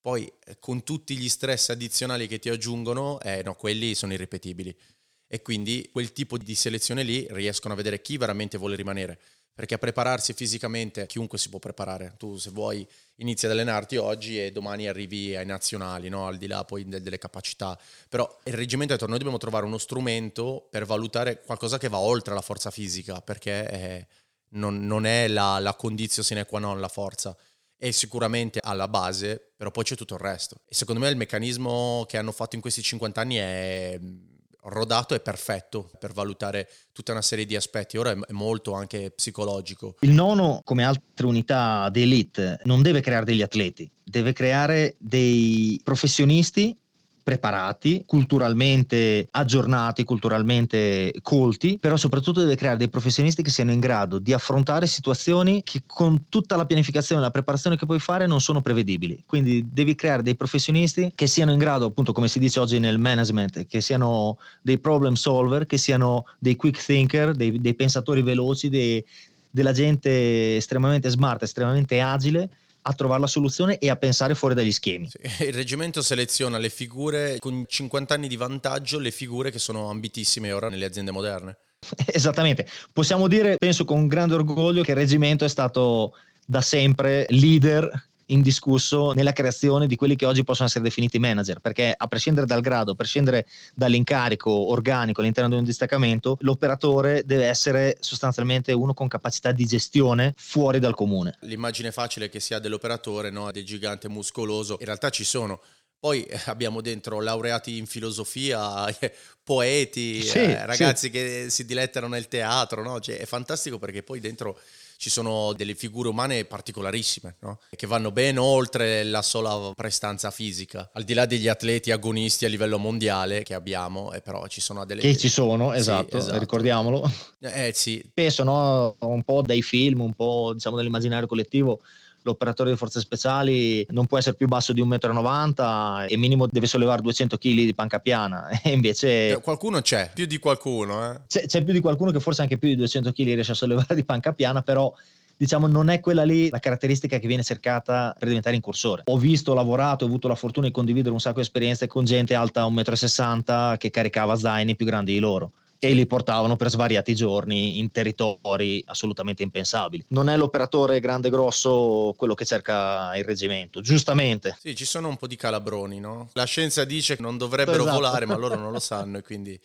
Poi eh, con tutti gli stress addizionali che ti aggiungono, eh, no, quelli sono irripetibili. E quindi quel tipo di selezione lì riescono a vedere chi veramente vuole rimanere perché a prepararsi fisicamente chiunque si può preparare. Tu se vuoi inizi ad allenarti oggi e domani arrivi ai nazionali, no? al di là poi delle capacità. Però il reggimento ha detto noi dobbiamo trovare uno strumento per valutare qualcosa che va oltre la forza fisica, perché è, non, non, è la, la condizione sine qua non la forza. È sicuramente alla base, però poi c'è tutto il resto. E secondo me il meccanismo che hanno fatto in questi 50 anni è rodato è perfetto per valutare tutta una serie di aspetti. Ora è molto anche psicologico. Il nono, come altre unità di elite, non deve creare degli atleti, deve creare dei professionisti preparati, culturalmente aggiornati, culturalmente colti, però soprattutto deve creare dei professionisti che siano in grado di affrontare situazioni che con tutta la pianificazione e la preparazione che puoi fare non sono prevedibili. Quindi devi creare dei professionisti che siano in grado, appunto come si dice oggi nel management, che siano dei problem solver, che siano dei quick thinker, dei, dei pensatori veloci, dei, della gente estremamente smart, estremamente agile a trovare la soluzione e a pensare fuori dagli schemi. Sì, il reggimento seleziona le figure con 50 anni di vantaggio, le figure che sono ambitissime ora nelle aziende moderne. Esattamente, possiamo dire, penso con grande orgoglio, che il reggimento è stato da sempre leader indiscusso nella creazione di quelli che oggi possono essere definiti manager, perché a prescindere dal grado, a prescindere dall'incarico organico all'interno di un distaccamento, l'operatore deve essere sostanzialmente uno con capacità di gestione fuori dal comune. L'immagine facile che si ha dell'operatore, no? del gigante muscoloso, in realtà ci sono. Poi eh, abbiamo dentro laureati in filosofia, poeti, sì, eh, ragazzi sì. che si dilettano nel teatro, no? cioè, è fantastico perché poi dentro ci sono delle figure umane particolarissime, no? che vanno ben oltre la sola prestanza fisica, al di là degli atleti agonisti a livello mondiale che abbiamo, eh, però ci sono delle... Che ci sono, esatto, sì, esatto. ricordiamolo. Eh sì. Spesso no? un po' dai film, un po' diciamo dell'immaginario collettivo l'operatore di forze speciali non può essere più basso di 1,90 m e minimo deve sollevare 200 kg di panca piana e invece eh, qualcuno c'è, più di qualcuno eh. c'è, c'è più di qualcuno che forse anche più di 200 kg riesce a sollevare di panca piana però diciamo non è quella lì la caratteristica che viene cercata per diventare incursore. Ho visto, lavorato, ho avuto la fortuna di condividere un sacco di esperienze con gente alta 1,60 m che caricava zaini più grandi di loro e li portavano per svariati giorni in territori assolutamente impensabili. Non è l'operatore grande e grosso quello che cerca il reggimento, giustamente. Sì, ci sono un po' di calabroni, no? La scienza dice che non dovrebbero esatto. volare, ma loro non lo sanno e quindi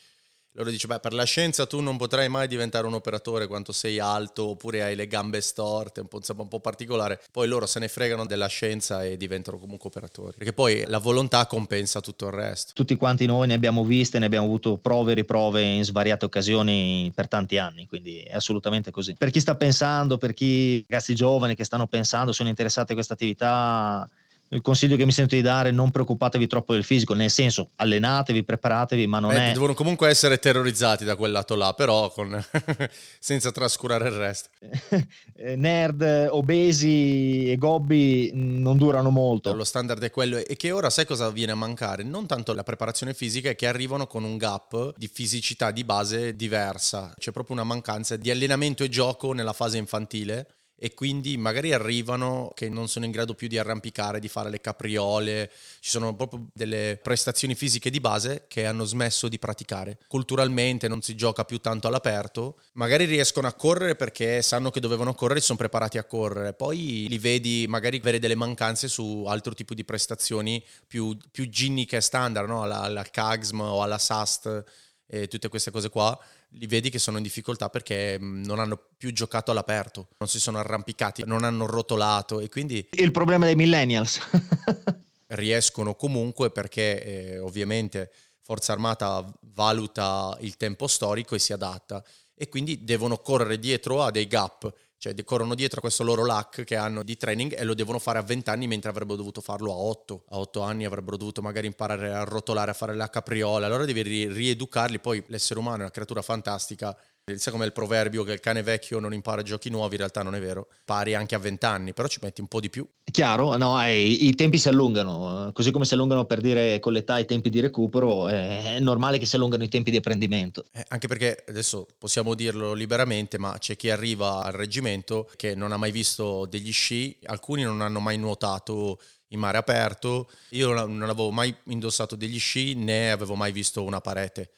loro dice, beh, per la scienza tu non potrai mai diventare un operatore quanto sei alto oppure hai le gambe storte, un po', insomma, un po' particolare. Poi loro se ne fregano della scienza e diventano comunque operatori. Perché poi la volontà compensa tutto il resto. Tutti quanti noi ne abbiamo viste, ne abbiamo avuto prove e riprove in svariate occasioni per tanti anni, quindi è assolutamente così. Per chi sta pensando, per chi ragazzi giovani che stanno pensando, sono interessati a questa attività, il consiglio che mi sento di dare non preoccupatevi troppo del fisico, nel senso allenatevi, preparatevi, ma non Beh, è... Devono comunque essere terrorizzati da quel lato là, però con... senza trascurare il resto. Eh, nerd, obesi e gobbi non durano molto. Lo standard è quello e che ora sai cosa viene a mancare? Non tanto la preparazione fisica, è che arrivano con un gap di fisicità di base diversa. C'è proprio una mancanza di allenamento e gioco nella fase infantile e quindi magari arrivano che non sono in grado più di arrampicare, di fare le capriole, ci sono proprio delle prestazioni fisiche di base che hanno smesso di praticare. Culturalmente non si gioca più tanto all'aperto, magari riescono a correre perché sanno che dovevano correre e sono preparati a correre, poi li vedi magari avere delle mancanze su altro tipo di prestazioni più, più ginniche standard, no? alla, alla CAGSM o alla SAST e tutte queste cose qua li vedi che sono in difficoltà perché mm, non hanno più giocato all'aperto, non si sono arrampicati, non hanno rotolato e quindi... Il problema dei millennials. riescono comunque perché eh, ovviamente Forza Armata valuta il tempo storico e si adatta e quindi devono correre dietro a dei gap cioè corrono dietro a questo loro lac che hanno di training e lo devono fare a 20 anni mentre avrebbero dovuto farlo a 8. A 8 anni avrebbero dovuto magari imparare a rotolare, a fare la capriola, allora devi rieducarli, poi l'essere umano è una creatura fantastica Sai come il proverbio che il cane vecchio non impara giochi nuovi, in realtà non è vero. Pari anche a 20 anni, però ci metti un po' di più. Chiaro, no, eh, i tempi si allungano, così come si allungano per dire con l'età i tempi di recupero, è normale che si allungano i tempi di apprendimento. Eh, anche perché adesso possiamo dirlo liberamente, ma c'è chi arriva al reggimento che non ha mai visto degli sci, alcuni non hanno mai nuotato in mare aperto, io non avevo mai indossato degli sci né avevo mai visto una parete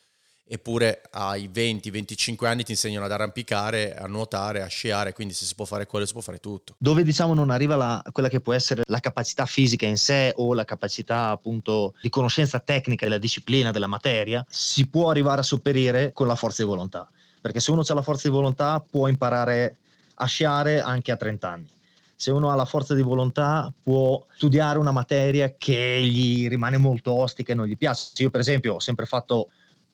eppure ai 20-25 anni ti insegnano ad arrampicare, a nuotare, a sciare, quindi se si può fare quello si può fare tutto. Dove diciamo non arriva la, quella che può essere la capacità fisica in sé o la capacità appunto di conoscenza tecnica della disciplina, della materia, si può arrivare a sopperire con la forza di volontà, perché se uno ha la forza di volontà può imparare a sciare anche a 30 anni se uno ha la forza di volontà può studiare una materia che gli rimane molto ostica e non gli piace. Io per esempio ho sempre fatto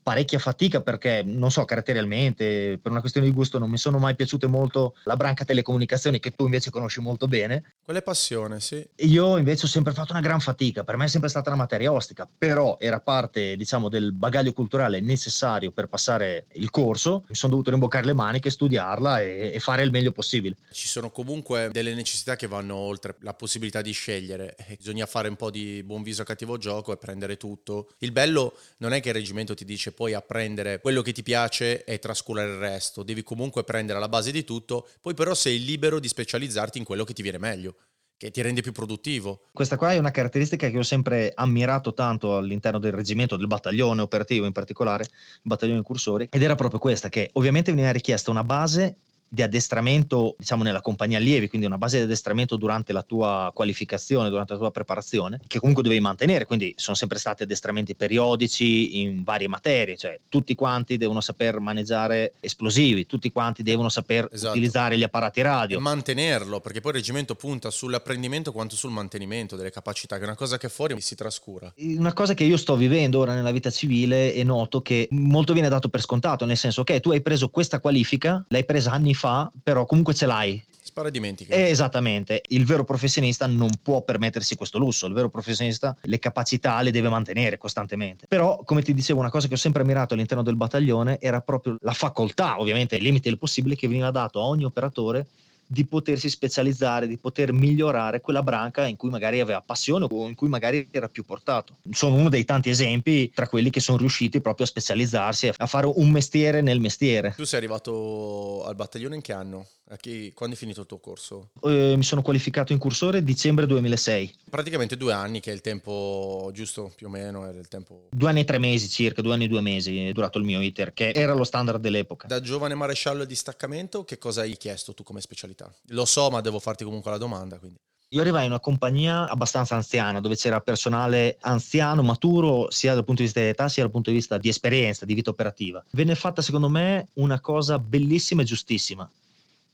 parecchia fatica perché, non so, caratterialmente, per una questione di gusto, non mi sono mai piaciute molto la branca telecomunicazioni che tu invece conosci molto bene. Quella è passione, sì. Io invece ho sempre fatto una gran fatica, per me è sempre stata una materia ostica, però era parte, diciamo, del bagaglio culturale necessario per passare il corso, mi sono dovuto rimboccare le maniche, studiarla e, e fare il meglio possibile. Ci sono comunque delle necessità che vanno oltre la possibilità di scegliere, bisogna fare un po' di buon viso a cattivo gioco e prendere tutto. Il bello non è che il reggimento ti dice puoi apprendere quello che ti piace e trascurare il resto, devi comunque prendere la base di tutto, poi però sei libero di specializzarti in quello che ti viene meglio che ti rende più produttivo. Questa qua è una caratteristica che ho sempre ammirato tanto all'interno del reggimento, del battaglione operativo in particolare, battaglione cursori, ed era proprio questa, che ovviamente veniva richiesta una base di addestramento, diciamo nella compagnia allievi, quindi una base di addestramento durante la tua qualificazione, durante la tua preparazione, che comunque dovevi mantenere, quindi sono sempre stati addestramenti periodici in varie materie, cioè tutti quanti devono saper maneggiare esplosivi, tutti quanti devono saper esatto. utilizzare gli apparati radio. E mantenerlo, perché poi il reggimento punta sull'apprendimento quanto sul mantenimento delle capacità, che è una cosa che fuori si trascura. Una cosa che io sto vivendo ora nella vita civile e noto che molto viene dato per scontato, nel senso che tu hai preso questa qualifica, l'hai presa anni fa, però comunque ce l'hai. Spara dimentica. Eh, esattamente. Il vero professionista non può permettersi questo lusso. Il vero professionista le capacità le deve mantenere costantemente. Però, come ti dicevo, una cosa che ho sempre ammirato all'interno del battaglione era proprio la facoltà, ovviamente ai limiti del possibile, che veniva dato a ogni operatore di potersi specializzare, di poter migliorare quella branca in cui magari aveva passione o in cui magari era più portato. Sono uno dei tanti esempi tra quelli che sono riusciti proprio a specializzarsi, a fare un mestiere nel mestiere. Tu sei arrivato al battaglione in che anno? Chi, quando è finito il tuo corso? Eh, mi sono qualificato in cursore dicembre 2006. Praticamente due anni, che è il tempo giusto più o meno. Era il tempo... Due anni e tre mesi circa, due anni e due mesi è durato il mio iter, che era lo standard dell'epoca. Da giovane maresciallo di staccamento, che cosa hai chiesto tu come specialità? Lo so, ma devo farti comunque la domanda. Quindi. Io arrivai in una compagnia abbastanza anziana, dove c'era personale anziano, maturo, sia dal punto di vista di età, sia dal punto di vista di esperienza, di vita operativa. Venne fatta, secondo me, una cosa bellissima e giustissima.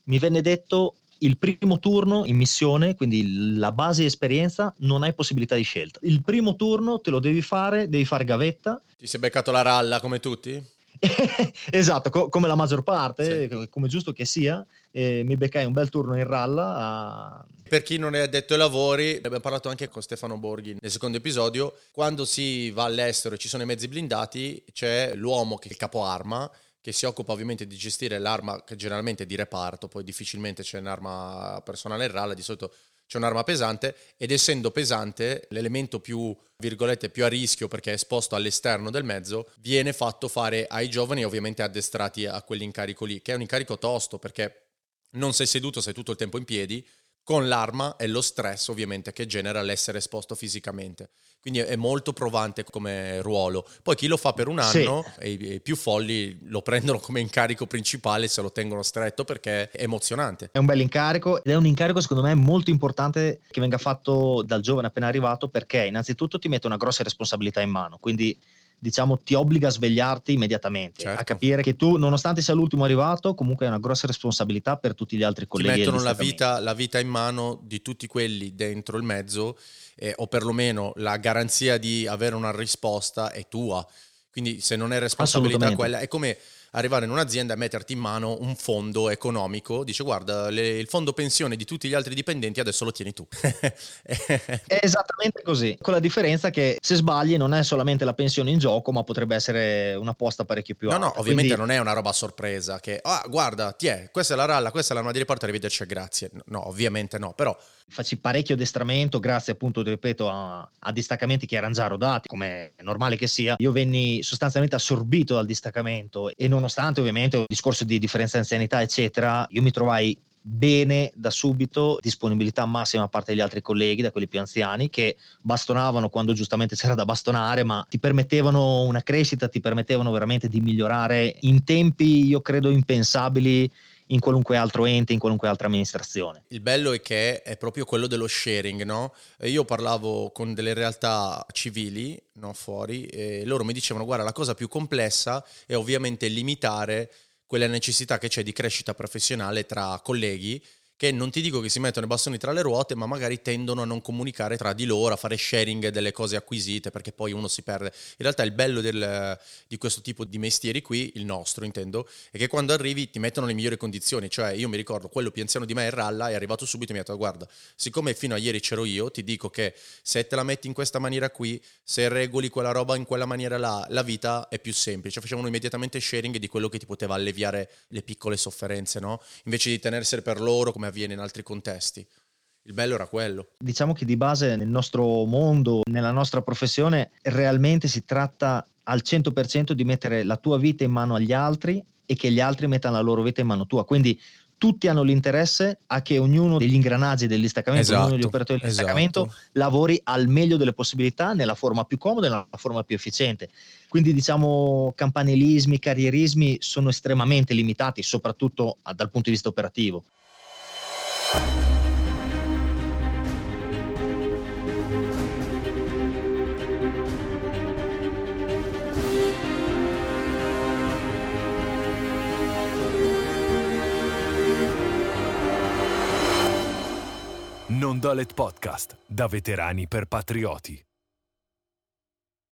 Mi venne detto il primo turno in missione, quindi la base di esperienza, non hai possibilità di scelta. Il primo turno te lo devi fare, devi fare gavetta. Ti sei beccato la ralla come tutti? esatto, co- come la maggior parte, sì. come giusto che sia, eh, mi beccai un bel turno in ralla. A... Per chi non è addetto ai lavori, abbiamo parlato anche con Stefano Borghi nel secondo episodio, quando si va all'estero e ci sono i mezzi blindati, c'è l'uomo che è il capo arma che si occupa ovviamente di gestire l'arma che generalmente è di reparto, poi difficilmente c'è un'arma personale in ralla, di solito c'è un'arma pesante ed essendo pesante l'elemento più, virgolette, più a rischio perché è esposto all'esterno del mezzo viene fatto fare ai giovani ovviamente addestrati a quell'incarico lì, che è un incarico tosto perché non sei seduto, sei tutto il tempo in piedi, con l'arma e lo stress ovviamente che genera l'essere esposto fisicamente. Quindi è molto provante come ruolo. Poi chi lo fa per un anno sì. e, i, più folli lo prendono come incarico principale se lo tengono stretto perché è emozionante. È un bel incarico ed è un incarico secondo me molto importante che venga fatto dal giovane appena arrivato perché innanzitutto ti mette una grossa responsabilità in mano. Quindi diciamo, ti obbliga a svegliarti immediatamente, certo. a capire che tu, nonostante sia l'ultimo arrivato, comunque hai una grossa responsabilità per tutti gli altri colleghi. Ti mettono la vita, la vita, in mano di tutti quelli dentro il mezzo, eh, o perlomeno la garanzia di avere una risposta è tua. Quindi se non è responsabilità quella, è come arrivare in un'azienda e metterti in mano un fondo economico, dice guarda le, il fondo pensione di tutti gli altri dipendenti adesso lo tieni tu. è esattamente così, con la differenza che se sbagli non è solamente la pensione in gioco, ma potrebbe essere una posta parecchio più alta. No, no, ovviamente Quindi... non è una roba a sorpresa che, ah guarda, ti è, questa è la ralla, questa è l'arma di riporto, arrivederci, grazie. No, ovviamente no, però facci parecchio addestramento grazie appunto, ripeto, a, a, distaccamenti che erano già rodati, come è normale che sia. Io venni sostanzialmente assorbito dal distaccamento e nonostante ovviamente il discorso di differenza di anzianità, eccetera, io mi trovai bene da subito, disponibilità massima da parte degli altri colleghi, da quelli più anziani, che bastonavano quando giustamente c'era da bastonare, ma ti permettevano una crescita, ti permettevano veramente di migliorare in tempi, io credo, impensabili in qualunque altro ente, in qualunque altra amministrazione. Il bello è che è proprio quello dello sharing, no? Io parlavo con delle realtà civili, no, fuori, e loro mi dicevano, guarda, la cosa più complessa è ovviamente limitare quella necessità che c'è di crescita professionale tra colleghi che non ti dico che si mettono i bastoni tra le ruote, ma magari tendono a non comunicare tra di loro, a fare sharing delle cose acquisite, perché poi uno si perde. In realtà il bello del, di questo tipo di mestieri qui, il nostro intendo, è che quando arrivi ti mettono le migliori condizioni, cioè io mi ricordo quello più anziano di me in ralla è arrivato subito e mi ha detto guarda, siccome fino a ieri c'ero io, ti dico che se te la metti in questa maniera qui, se regoli quella roba in quella maniera là, la vita è più semplice. Facevano immediatamente sharing di quello che ti poteva alleviare le piccole sofferenze, no? Invece di tenersene per loro come avviene in altri contesti. Il bello era quello. Diciamo che di base nel nostro mondo, nella nostra professione, realmente si tratta al 100% di mettere la tua vita in mano agli altri e che gli altri mettano la loro vita in mano tua. Quindi tutti hanno l'interesse a che ognuno degli ingranaggi del distaccamento, esatto, ognuno degli operatori del esatto. distaccamento lavori al meglio delle possibilità nella forma più comoda e nella forma più efficiente. Quindi diciamo campanilismi, carrierismi sono estremamente limitati, soprattutto dal punto di vista operativo. Podcast, da veterani per patrioti.